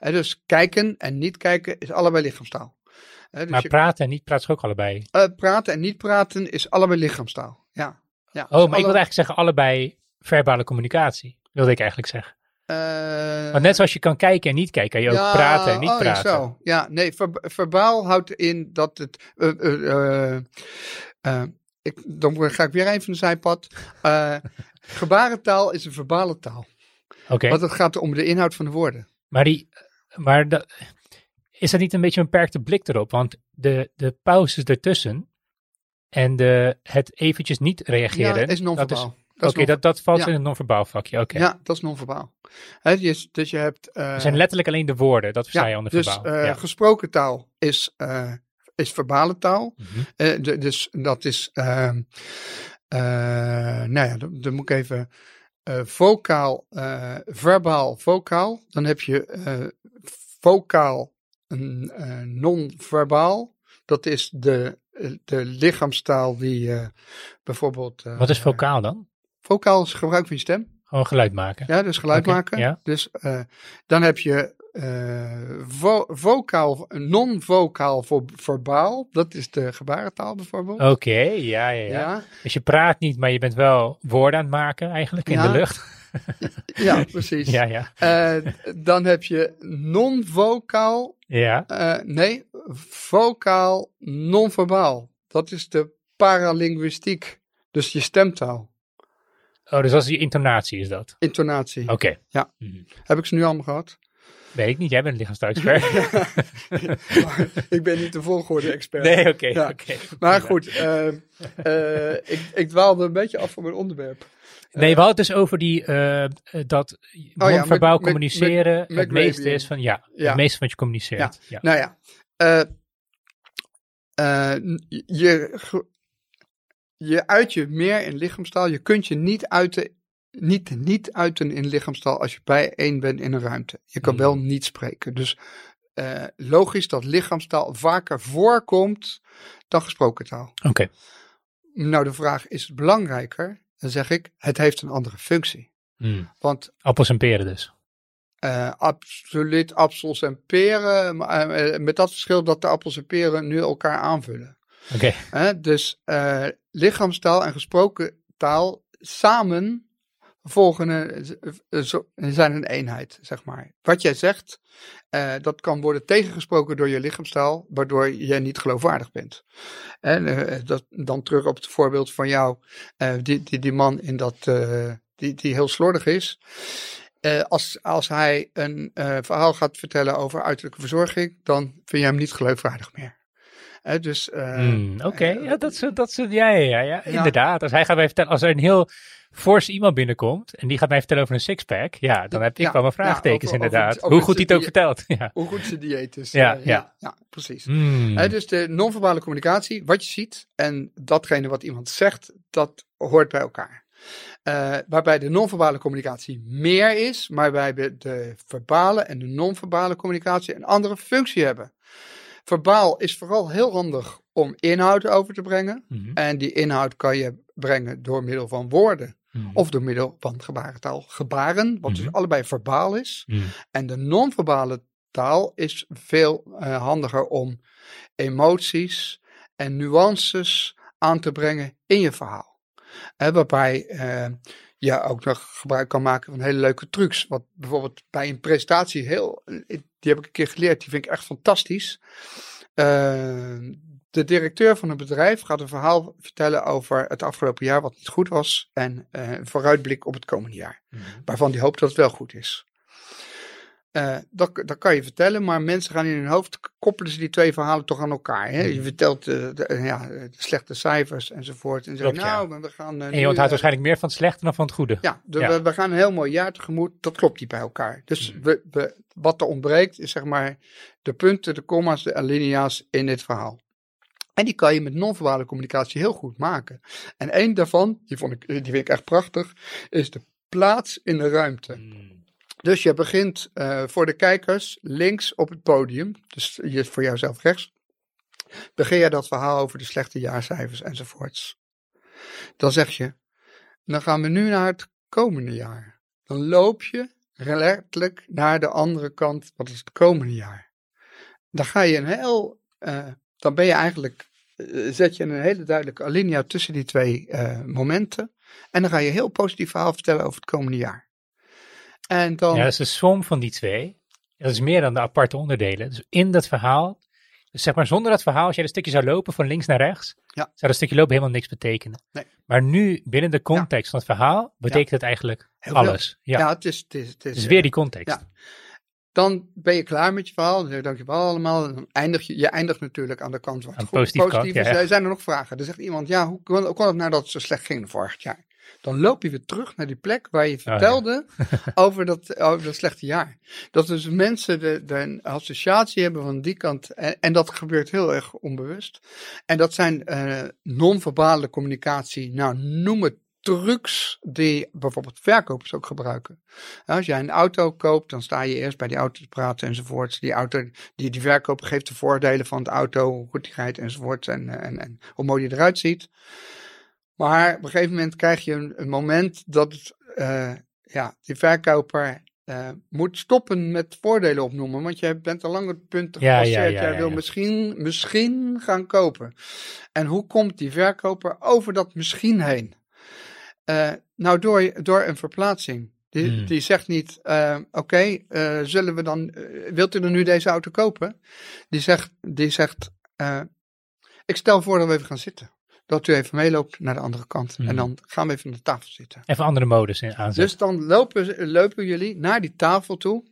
dus kijken en niet kijken is allebei lichaamstaal. Dus Maar je- praten en niet praten is ook allebei. eh, praten en niet praten is allebei lichaamstaal. Ja. Ja. Oh, maar ik wilde alle- eigenlijk zeggen allebei verbale communicatie. Wilde ik eigenlijk zeggen. eh, Want net zoals je kan kijken en niet kijken, kan je ook praten en niet oh, ja, praten. Zo. Ja, nee, ver- verbaal houdt in dat het. eh, eh, ik, dan ga ik weer even een zijpad. Gebarentaal is een verbale taal. Oké, Want het gaat om de inhoud van de woorden. maar, die, maar dat, is dat niet een beetje een beperkte blik erop? Want de, de pauzes ertussen en de, het eventjes niet reageren. Ja, is dat non-verbaal. Oké, Dat non- dat, dat valt ja. in het non-verbaal vakje. Oké. Ja, dat is non-verbaal. Dus, dus je hebt. eh, Er zijn letterlijk alleen de woorden, dat versta ja, je onder dus verbaal. eh, ja. gesproken taal is, eh, is verbale taal. Mhm. De- dus dat is, ehm, eh, nou ja, dan, dan moet ik even, vocaal, verbaal, vocaal. Dan heb je vocaal, een non-verbaal. Dat is de, de lichaamstaal die eh, bijvoorbeeld... eh, Wat is vocaal dan? Vocaal is gebruik van je stem. Gewoon geluid maken. Ja, dus geluid maken. ja. Dus eh, dan heb je vo vocaal, non-vocaal voor verbaal. Dat is de gebarentaal bijvoorbeeld. Oké, ja, ja, ja, ja. Dus je praat niet, maar je bent wel woorden aan het maken eigenlijk in Ja. de lucht. Ja, precies. Ja, ja. Dan heb je non-vocaal, Ja, eh, nee, vocaal non-verbaal. Dat is de paralinguïstiek, dus je stemtaal, oh, dus dat is die intonatie is dat. intonatie. Oké. Ja. Mhm. Heb ik ze nu allemaal gehad? Weet ik niet, jij bent een lichaamstaalexpert. Ik ben niet de volgorde-expert. nee, oké. Ja. oké. Maar goed, eh, eh, ik, ik dwaalde een beetje af van mijn onderwerp. Nee, we hadden het dus over die, eh, eh, dat Oh ja, communiceren het meeste is van, ja, Ja. het meeste wat je communiceert. Ja. Nou ja, eh, eh, je, je uit je meer in lichaamstaal. Je kunt je niet uiten, niet, niet uiten in lichaamstaal als je bijeen bent in een ruimte. Je kan Hmm. wel niet spreken. Dus eh, logisch dat lichaamstaal vaker voorkomt dan gesproken taal. Oké. Nou, de vraag is het belangrijker? Dan zeg ik, het heeft een andere functie. Hmm. Want Appels en peren dus. Eh, absoluut appels en peren. Maar, eh, met dat verschil dat de appels en peren nu elkaar aanvullen. Oké. Hè? Dus eh, lichaamstaal en gesproken taal samen volgen een, eh, zo- zijn een eenheid, zeg maar. Wat jij zegt, eh, dat kan worden tegengesproken door je lichaamstaal, waardoor je niet geloofwaardig bent. En eh, dat, dan terug op het voorbeeld van jou, eh, die, die, die man in dat, eh, die, die heel slordig is. Eh, als, als hij een eh, verhaal gaat vertellen over uiterlijke verzorging, dan vind je hem niet geloofwaardig meer. Hè, dus, eh, Hmm, Oké, eh, ja, dat is, dat is, ja, ja, ja, inderdaad. Als hij gaat mij vertellen, als er een heel fors iemand binnenkomt en die gaat mij vertellen over een sixpack, ja, dan heb ik Ja, wel mijn vraagtekens over inderdaad. over Hoe goed hij het ook vertelt. Ja. hoe goed zijn dieet is. Ja, Eh, ja. ja, precies. Hmm. Dus de non-verbale communicatie, wat je ziet en datgene wat iemand zegt, dat hoort bij elkaar. Eh, waarbij de non-verbale communicatie meer is, maar waarbij de verbale en de non-verbale communicatie een andere functie hebben. Verbaal is vooral heel handig om inhoud over te brengen. Mhm. En die inhoud kan je brengen door middel van woorden. Mm. of door middel van gebarentaal gebaren, wat Mhm. dus allebei verbaal is. En de non-verbale taal is veel eh, handiger om emoties en nuances aan te brengen in je verhaal. Hè, waarbij eh, je ook nog gebruik kan maken van hele leuke trucs. Wat bijvoorbeeld bij een presentatie heel, die heb ik een keer geleerd, die vind ik echt fantastisch. Eh, de directeur van een bedrijf gaat een verhaal vertellen over het afgelopen jaar wat niet goed was en eh, een vooruitblik op het komende jaar Mm. waarvan die hoopt dat het wel goed is. Eh, dat, dat kan je vertellen, maar mensen gaan in hun hoofd koppelen ze die twee verhalen toch aan elkaar. Hè? Je vertelt eh, de, eh, ja, de slechte cijfers enzovoort. En Klopt, ja. nou, we gaan. En je onthoudt eh, waarschijnlijk meer van het slechte dan van het goede. ja, de- Ja. We, we gaan een heel mooi jaar tegemoet. Dat klopt niet bij elkaar. Dus Hmm. we, we, wat er ontbreekt is zeg maar de punten, de comma's, de alinea's in dit verhaal. En die kan je met non-verbale communicatie heel goed maken. En één daarvan, die, vond ik, die vind ik echt prachtig, is de plaats in de ruimte. Mm. Dus je begint eh, voor de kijkers links op het podium, dus je, voor jouzelf rechts. Begin je dat verhaal over de slechte jaarcijfers enzovoorts. Dan zeg je, dan gaan we nu naar het komende jaar. Dan loop je letterlijk naar de andere kant, wat is het komende jaar. Dan ga je een heel, eh, dan ben je eigenlijk, eh, zet je een hele duidelijke alinea tussen die twee momenten. En dan ga je een heel positief verhaal vertellen over het komende jaar. En dan, Ja, dat is de som van die twee. Dat is meer dan de aparte onderdelen. Dus in dat verhaal, dus zeg maar zonder dat verhaal, als jij een stukje zou lopen van links naar rechts, Ja. zou dat stukje lopen helemaal niks betekenen. Nee. Maar nu, binnen de context van het verhaal, betekent het eigenlijk Heel alles. Ja. ja. het is, het is, het is dus eh, weer die context. ja. Dan ben je klaar met je verhaal. Dan zeg je dankjewel allemaal. Dan eindig je, je eindigt natuurlijk aan de kant waar het goed positieve positief kant, is. Er zijn er nog vragen. Dan zegt iemand, ja, hoe kon, hoe kon het nou dat het zo slecht ging vorig jaar? Dan loop je weer terug naar die plek waar je Oh, ja. vertelde over, dat, over dat slechte jaar. Dat dus mensen de, de een associatie hebben van die kant. En, en dat gebeurt heel erg onbewust. En dat zijn eh, non-verbale communicatie. Nou, noem het trucs die bijvoorbeeld verkopers ook gebruiken. Als jij een auto koopt, dan sta je eerst bij die auto te praten enzovoorts. Die auto, die, die verkoper geeft de voordelen van de auto, hoe goed die rijdt enzovoorts en, en, en hoe mooi die eruit ziet. Maar op een gegeven moment krijg je een, een moment dat eh, ja, die verkoper eh, moet stoppen met voordelen opnoemen. Want jij bent al lang het punt Ja, ja, gepasseerd. ja, jij wil. Misschien, misschien gaan kopen. En hoe komt die verkoper over dat misschien heen? Eh, nou, door, door een verplaatsing. Die, Hmm. die zegt niet, oké, zullen we dan, wilt u dan nu deze auto kopen? Die zegt, die zegt ik stel voor dat we even gaan zitten. Dat u even meeloopt naar de andere kant. En dan gaan we even aan de tafel zitten. Even andere modus in aanzetten. Dus dan lopen, lopen jullie naar die tafel toe.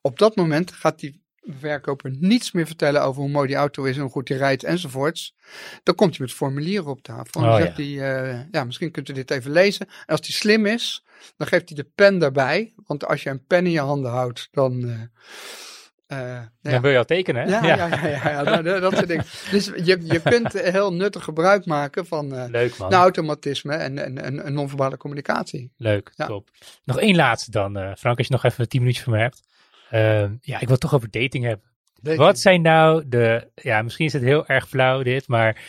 Op dat moment gaat die verkoper niets meer vertellen over hoe mooi die auto is en hoe goed die rijdt enzovoorts. Dan komt hij met formulieren op tafel. En dan Oh, zegt hij, eh, ja, misschien kunt u dit even lezen. En als hij slim is, dan geeft hij de pen daarbij. Want als je een pen in je handen houdt, dan... eh, nou ja, Dan wil je al tekenen, hè? ja, ja, ja, ja, ja, dat, dat soort dingen. Dus je, je kunt heel nuttig gebruik maken van eh Leuk man. nou, automatisme en, en, en, en non-verbale communicatie. Leuk, Ja. top. Nog één laatste dan, eh, Frank, als je nog even tien minuutjes voor me hebt. Ja, ik wil het toch over dating hebben. Wat zijn nou de, ja, misschien is het heel erg flauw dit, maar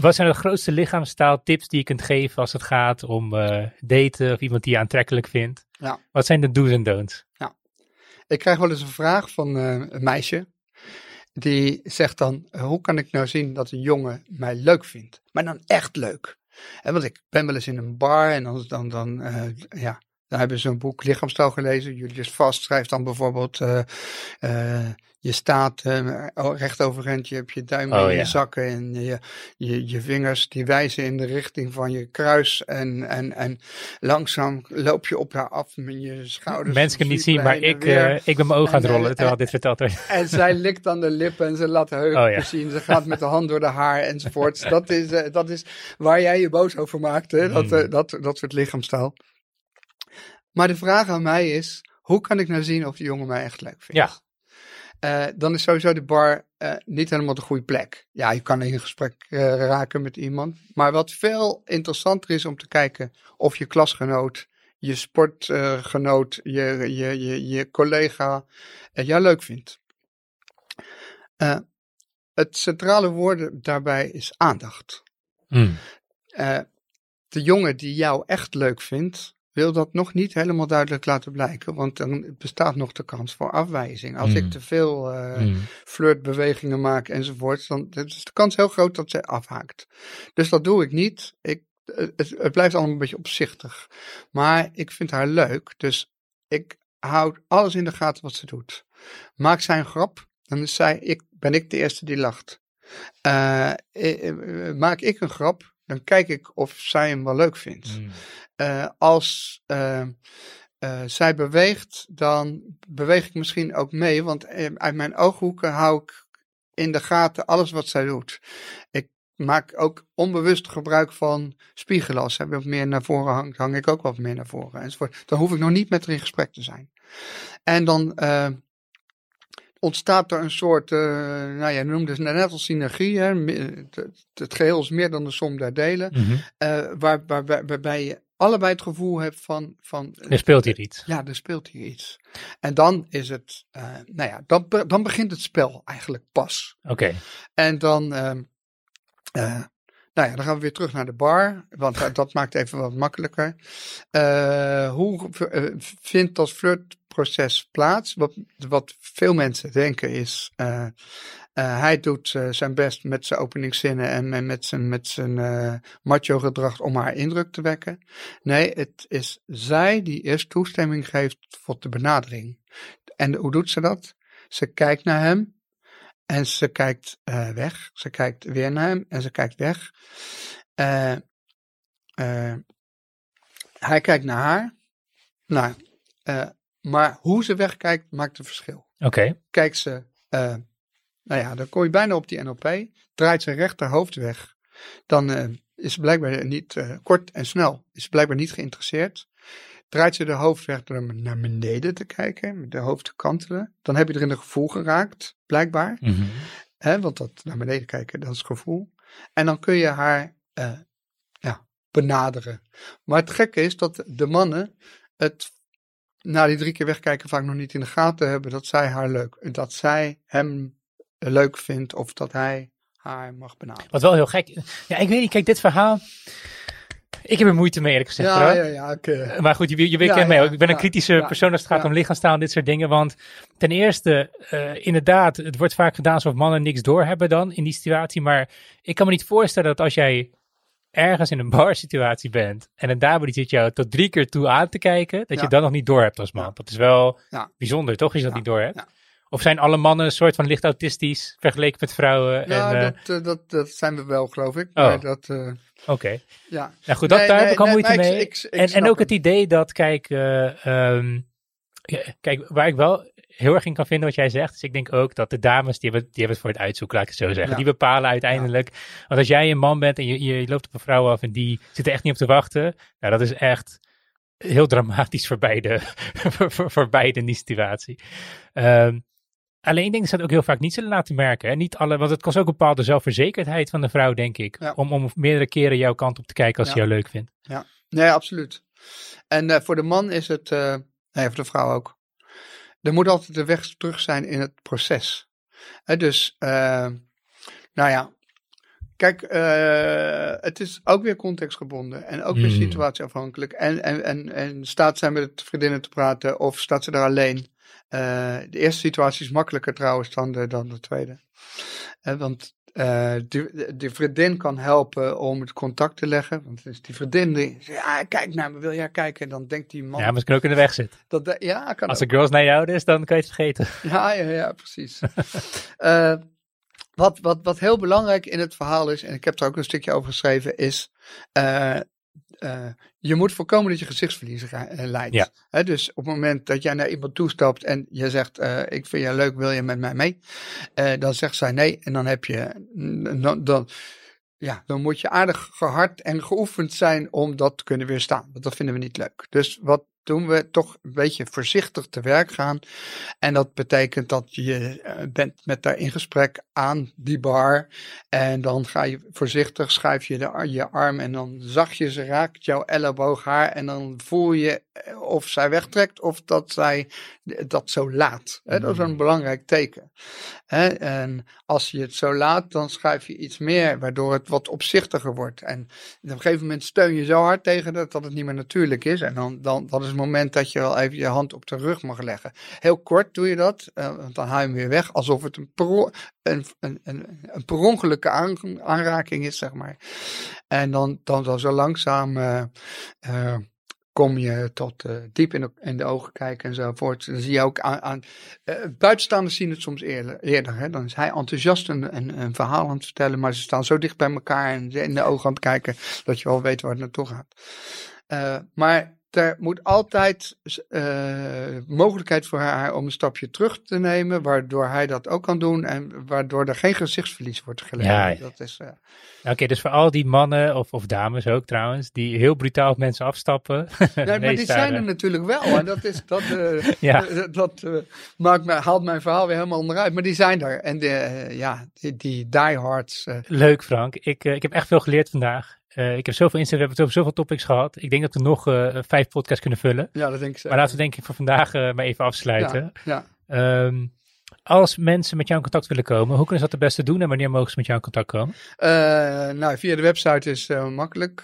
wat zijn de grootste lichaamstaaltips die je kunt geven als het gaat om daten of iemand die je aantrekkelijk vindt? Ja. Wat zijn de do's en don'ts? Ik krijg wel eens een vraag van eh, een meisje. Die zegt dan, hoe kan ik nou zien dat een jongen mij leuk vindt? Maar dan echt leuk. En want ik ben wel eens in een bar en dan, dan, dan, eh, ja, dan hebben ze een boek lichaamstaal gelezen. Julius Vast schrijft dan bijvoorbeeld, eh, eh, je staat eh, recht overeind, je hebt je duim Oh, in je zakken en je, je, je vingers die wijzen in de richting van je kruis. En, en, en langzaam loop je op haar af met je schouders. Mensen kunnen niet zien, maar ik, ik ben mijn ogen aan het En, rollen terwijl en- dit verteld wordt. En zij likt aan de lippen en ze laat de heupen Oh, ja. zien. Ze gaat met de hand door de haar enzovoorts. Dat is, dat is waar jij je boos over maakt. Hè? Dat, Hmm. dat, dat soort lichaamstaal. Maar de vraag aan mij is, hoe kan ik nou zien of die jongen mij echt leuk vindt? Ja. Eh, dan is sowieso de bar eh, niet helemaal de goede plek. Ja, je kan in gesprek eh, raken met iemand. Maar wat veel interessanter is om te kijken of je klasgenoot, je sportgenoot, je, je, je, je collega jou leuk vindt. Het centrale woord daarbij is aandacht. Hmm. De jongen die jou echt leuk vindt, wil dat nog niet helemaal duidelijk laten blijken. Want dan bestaat nog de kans voor afwijzing. Als Mm. ik te veel eh, Mm. flirtbewegingen maak enzovoort, dan is de kans heel groot dat zij afhaakt. Dus dat doe ik niet. Ik, het, het blijft allemaal een beetje opzichtig. Maar ik vind haar leuk, dus ik houd alles in de gaten wat ze doet. Maakt zij een grap, dan is zij, ik, ben ik de eerste die lacht. Eh, eh, eh, maak ik een grap, dan kijk ik of zij hem wel leuk vindt. Mm. Eh, als eh, eh, zij beweegt, dan beweeg ik misschien ook mee, want uit mijn ooghoeken hou ik in de gaten alles wat zij doet. Ik maak ook onbewust gebruik van spiegelen. Als zij wat meer naar voren hangt, hang ik ook wat meer naar voren enzovoort. Dan hoef ik nog niet met haar in gesprek te zijn. En dan ontstaat er een soort, eh, nou ja, noemde het net als synergie. Hè? Me- Het, het geheel is meer dan de som der delen. Mhm. Eh, waar, waar, waar- waarbij je allebei het gevoel hebt van. van Er speelt hier iets. Ja, er speelt hier iets. En dan is het. eh, nou ja, dan, dan begint het spel eigenlijk pas. Oké. En dan. ehm, eh, nou ja, dan gaan we weer terug naar de bar. Want eh, dat maakt even wat makkelijker. Eh, hoe eh, vindt dat flirtproces plaats? Wat, wat veel mensen denken is. eh, eh, hij doet eh, zijn best met zijn openingszinnen en, met zijn, met zijn macho gedrag om haar indruk te wekken. Nee, het is zij die eerst toestemming geeft voor de benadering. En hoe doet ze dat? Ze kijkt naar hem en ze kijkt weg. Ze kijkt weer naar hem en ze kijkt weg. Hij kijkt naar haar. Nou, maar hoe ze wegkijkt maakt een verschil. Oké. Kijkt ze, eh, nou ja, dan kom je bijna op die NLP. Draait ze rechterhoofd weg. Dan eh, is ze blijkbaar niet eh, kort en snel. Is ze blijkbaar niet geïnteresseerd. Draait ze de hoofd weg door naar beneden te kijken, met de hoofd te kantelen. Dan heb je er in een gevoel geraakt, blijkbaar. Hè, want dat naar beneden kijken, dat is gevoel. En dan kun je haar ja, benaderen. Maar het gekke is dat de mannen het na die drie keer wegkijken vaak nog niet in de gaten hebben dat zij haar leuk, dat zij hem leuk vindt of dat hij haar mag benaderen. Wat wel heel gek. Ja, ik weet niet. Kijk, dit verhaal. Ik heb er moeite mee, eerlijk gezegd. Ja, ja, ja. Ik, eh, Maar goed, je, je weet Ja. Ik ben een kritische persoon als het gaat om lichaamstaal en dit soort dingen. Want ten eerste, eh, inderdaad, het wordt vaak gedaan alsof mannen niks doorhebben dan in die situatie. Maar ik kan me niet voorstellen dat als jij ergens in een bar situatie bent en een dame die zit jou tot drie keer toe aan te kijken, dat je Ja. dan nog niet door hebt als man. Ja. Dat is wel Ja. bijzonder, toch? Als je dat Ja, niet door hebt. ja. Of zijn alle mannen een soort van licht autistisch vergeleken met vrouwen? nou, en, eh, dat, eh, dat, dat zijn we wel, geloof ik. Oh. Dat, eh, Oké. ja. Nou goed, dat, Nee, daar heb ik al nee, moeite ik- mee. ik- ik en, en ook het idee dat, kijk, eh, ehm, ja, kijk, waar ik wel heel erg in kan vinden wat jij zegt, is ik denk ook dat de dames, die hebben, die hebben het voor het uitzoeken, laat ik het zo zeggen. Ja. Die bepalen uiteindelijk. Want als jij een man bent en je, je loopt op een vrouw af en die zit er echt niet op te wachten, nou dat is echt heel dramatisch voor beide, voor, voor, voor beide in die situatie. Ehm, Alleen ik denk dat ze dat ook heel vaak niet zullen laten merken. Hè? Niet alle, want het kost ook een bepaalde zelfverzekerdheid van de vrouw, denk ik. Ja. Om, om meerdere keren jouw kant op te kijken als Ja. ze jou leuk vindt. Nee, absoluut. En eh, voor de man is het, eh nee, voor de vrouw ook. Er moet altijd de weg terug zijn in het proces. Hè, dus, eh, nou ja, kijk, eh, het is ook weer contextgebonden en ook weer Hmm. situatieafhankelijk. En, en, en, en staat zij met vriendinnen te praten of staat ze daar alleen? Eh, de eerste situatie is makkelijker trouwens dan de, dan de tweede. Eh, want eh, die, die vriendin kan helpen om het contact te leggen. Want het is die vriendin die zegt, ja, kijk naar me, wil jij kijken? En dan denkt die man, Ja, maar ze kunnen ook in de weg zitten. dat, de- ja, kan Als de girls naar jou is, dan kan je het vergeten. Ja, ja, ja, precies. Eh, wat, wat, wat heel belangrijk in het verhaal is, en ik heb er ook een stukje over geschreven, is eh, eh, je moet voorkomen dat je gezichtsverlies eh, leidt. Ja. Dus op het moment dat jij naar iemand toestapt en je zegt, eh, ik vind je leuk, wil je met mij mee? Dan zegt zij nee en dan heb je, dan, dan, ja, dan moet je aardig gehard en geoefend zijn om dat te kunnen weerstaan. Want dat vinden we niet leuk. Dus wat doen we toch een beetje voorzichtig te werk gaan. En dat betekent dat je uh, bent met daar in gesprek aan die bar. En dan ga je voorzichtig, schuif je de, je arm en dan zachtjes raakt jouw elleboog haar. En dan voel je eh, of zij wegtrekt of dat zij dat zo laat. Hè? Dat is een belangrijk teken. Hè? En als je het zo laat, dan schuif je iets meer, waardoor het wat opzichtiger wordt. En op een gegeven moment steun je zo hard tegen dat, dat het niet meer natuurlijk is. En dan, dan dat is moment dat je wel even je hand op de rug mag leggen. Heel kort doe je dat, uh, want dan haal je hem weer weg, alsof het een, per, een, een, een, aanraking is, zeg maar. En dan, dan, dan zo langzaam uh, uh, kom je tot diep in de, de, ogen kijken enzovoort. Dan zie je ook aan, aan buitenstaanders zien het soms eerder. eerder hè? Dan is hij enthousiast een, een, een, verhaal aan het vertellen, maar ze staan zo dicht bij elkaar en in de ogen aan het kijken dat je wel weet waar het naartoe gaat. Maar er moet altijd uh, mogelijkheid voor haar om een stapje terug te nemen, waardoor hij dat ook kan doen en waardoor er geen gezichtsverlies wordt geleden. Ja, ja. Dat is, uh... Oké, okay, dus voor al die mannen, of, of dames ook trouwens, die heel brutaal op mensen afstappen. Nee, maar die zijn er natuurlijk wel. En dat, is, dat, uh, ja. dat maakt haalt mijn verhaal weer helemaal onderuit. Maar die zijn er. En de, ja, die, die diehards. Leuk Frank, ik, ik heb echt veel geleerd vandaag. Uh, ik heb zoveel inzicht, we hebben over zoveel topics gehad. Ik denk dat we nog uh, vijf podcasts kunnen vullen. Ja, dat denk ik. Maar laten we denk ik voor vandaag uh, maar even afsluiten. Ja, ja. Um, als mensen met jou in contact willen komen, hoe kunnen ze dat het beste doen en wanneer mogen ze met jou in contact komen? nou, via de website is makkelijk.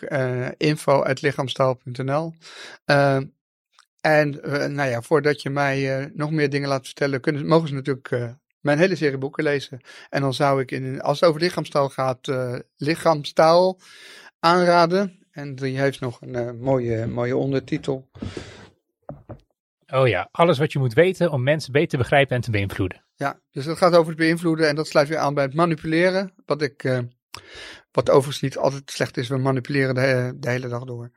info.lichaamstaal.nl En nou ja, voordat je mij nog meer dingen laat vertellen, kunnen, mogen ze natuurlijk mijn hele serie boeken lezen. En dan zou ik, in, als het over lichaamstaal gaat, lichaamstaal aanraden. En die heeft nog een uh, mooie, mooie ondertitel. Oh ja, alles wat je moet weten om mensen beter te begrijpen en te beïnvloeden. Ja, dus dat gaat over het beïnvloeden en dat sluit weer aan bij het manipuleren. Wat ik, uh, wat overigens niet altijd slecht is, we manipuleren de, de hele dag door.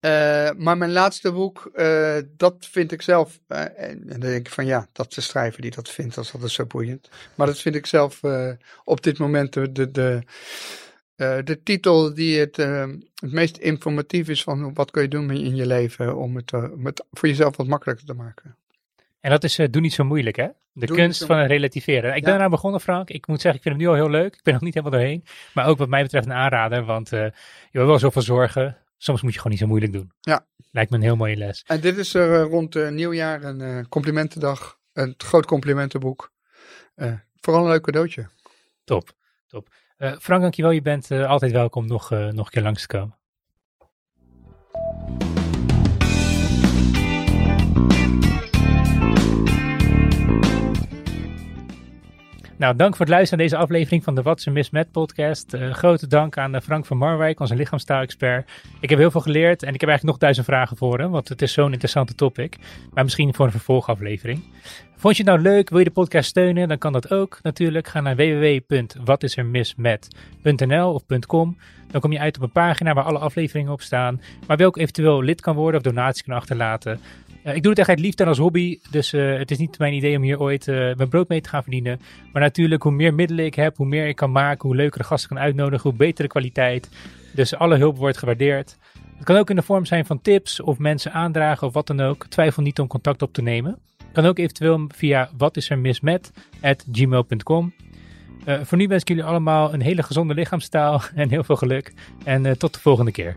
Uh, maar mijn laatste boek, uh, dat vind ik zelf. Uh, en dan denk ik van ja, dat is de schrijver die dat vindt, dat is altijd zo boeiend. Maar dat vind ik zelf op dit moment de, de, de, uh, de titel die het, uh, het meest informatief is van wat kun je doen in je leven om het, uh, om het voor jezelf wat makkelijker te maken. En dat is Doe niet zo moeilijk hè? De doe kunst van het relativeren. Ik ben eraan begonnen Frank. Ik moet zeggen, ik vind hem nu al heel leuk. Ik ben nog niet helemaal doorheen. Maar ook wat mij betreft een aanrader, want je hebt wel zoveel zorgen. Soms moet je gewoon niet zo moeilijk doen. Ja. Lijkt me een heel mooie les. En dit is er rond nieuwjaar een complimentendag. Een groot complimentenboek. vooral een leuk cadeautje. Top, top. Uh, Frank, dankjewel. Je bent uh, altijd welkom nog, uh, nog een keer langs te komen. Nou, dank voor het luisteren naar deze aflevering van de Wat ze mis met podcast. Uh, grote dank aan Frank van Marwijk, onze lichaamstaal-expert. Ik heb heel veel geleerd en ik heb eigenlijk nog duizend vragen voor hem, want het is zo'n interessante topic. Maar misschien voor een vervolgaflevering. Vond je het nou leuk? Wil je de podcast steunen? Dan kan dat ook natuurlijk. Ga naar www.watisermismet.nl of .com. Dan kom je uit op een pagina waar alle afleveringen op staan. Maar welk eventueel lid kan worden of donaties kan achterlaten. Ik doe het echt uit liefde en als hobby. Dus uh, het is niet mijn idee om hier ooit uh, mijn brood mee te gaan verdienen. Maar natuurlijk, hoe meer middelen ik heb, hoe meer ik kan maken, hoe leukere gasten kan uitnodigen, hoe betere kwaliteit. Dus alle hulp wordt gewaardeerd. Het kan ook in de vorm zijn van tips of mensen aandragen of wat dan ook. Twijfel niet om contact op te nemen. Kan ook eventueel via watisermismet.gmail.com. Uh, voor nu wens ik jullie allemaal een hele gezonde lichaamstaal en heel veel geluk. En tot de volgende keer.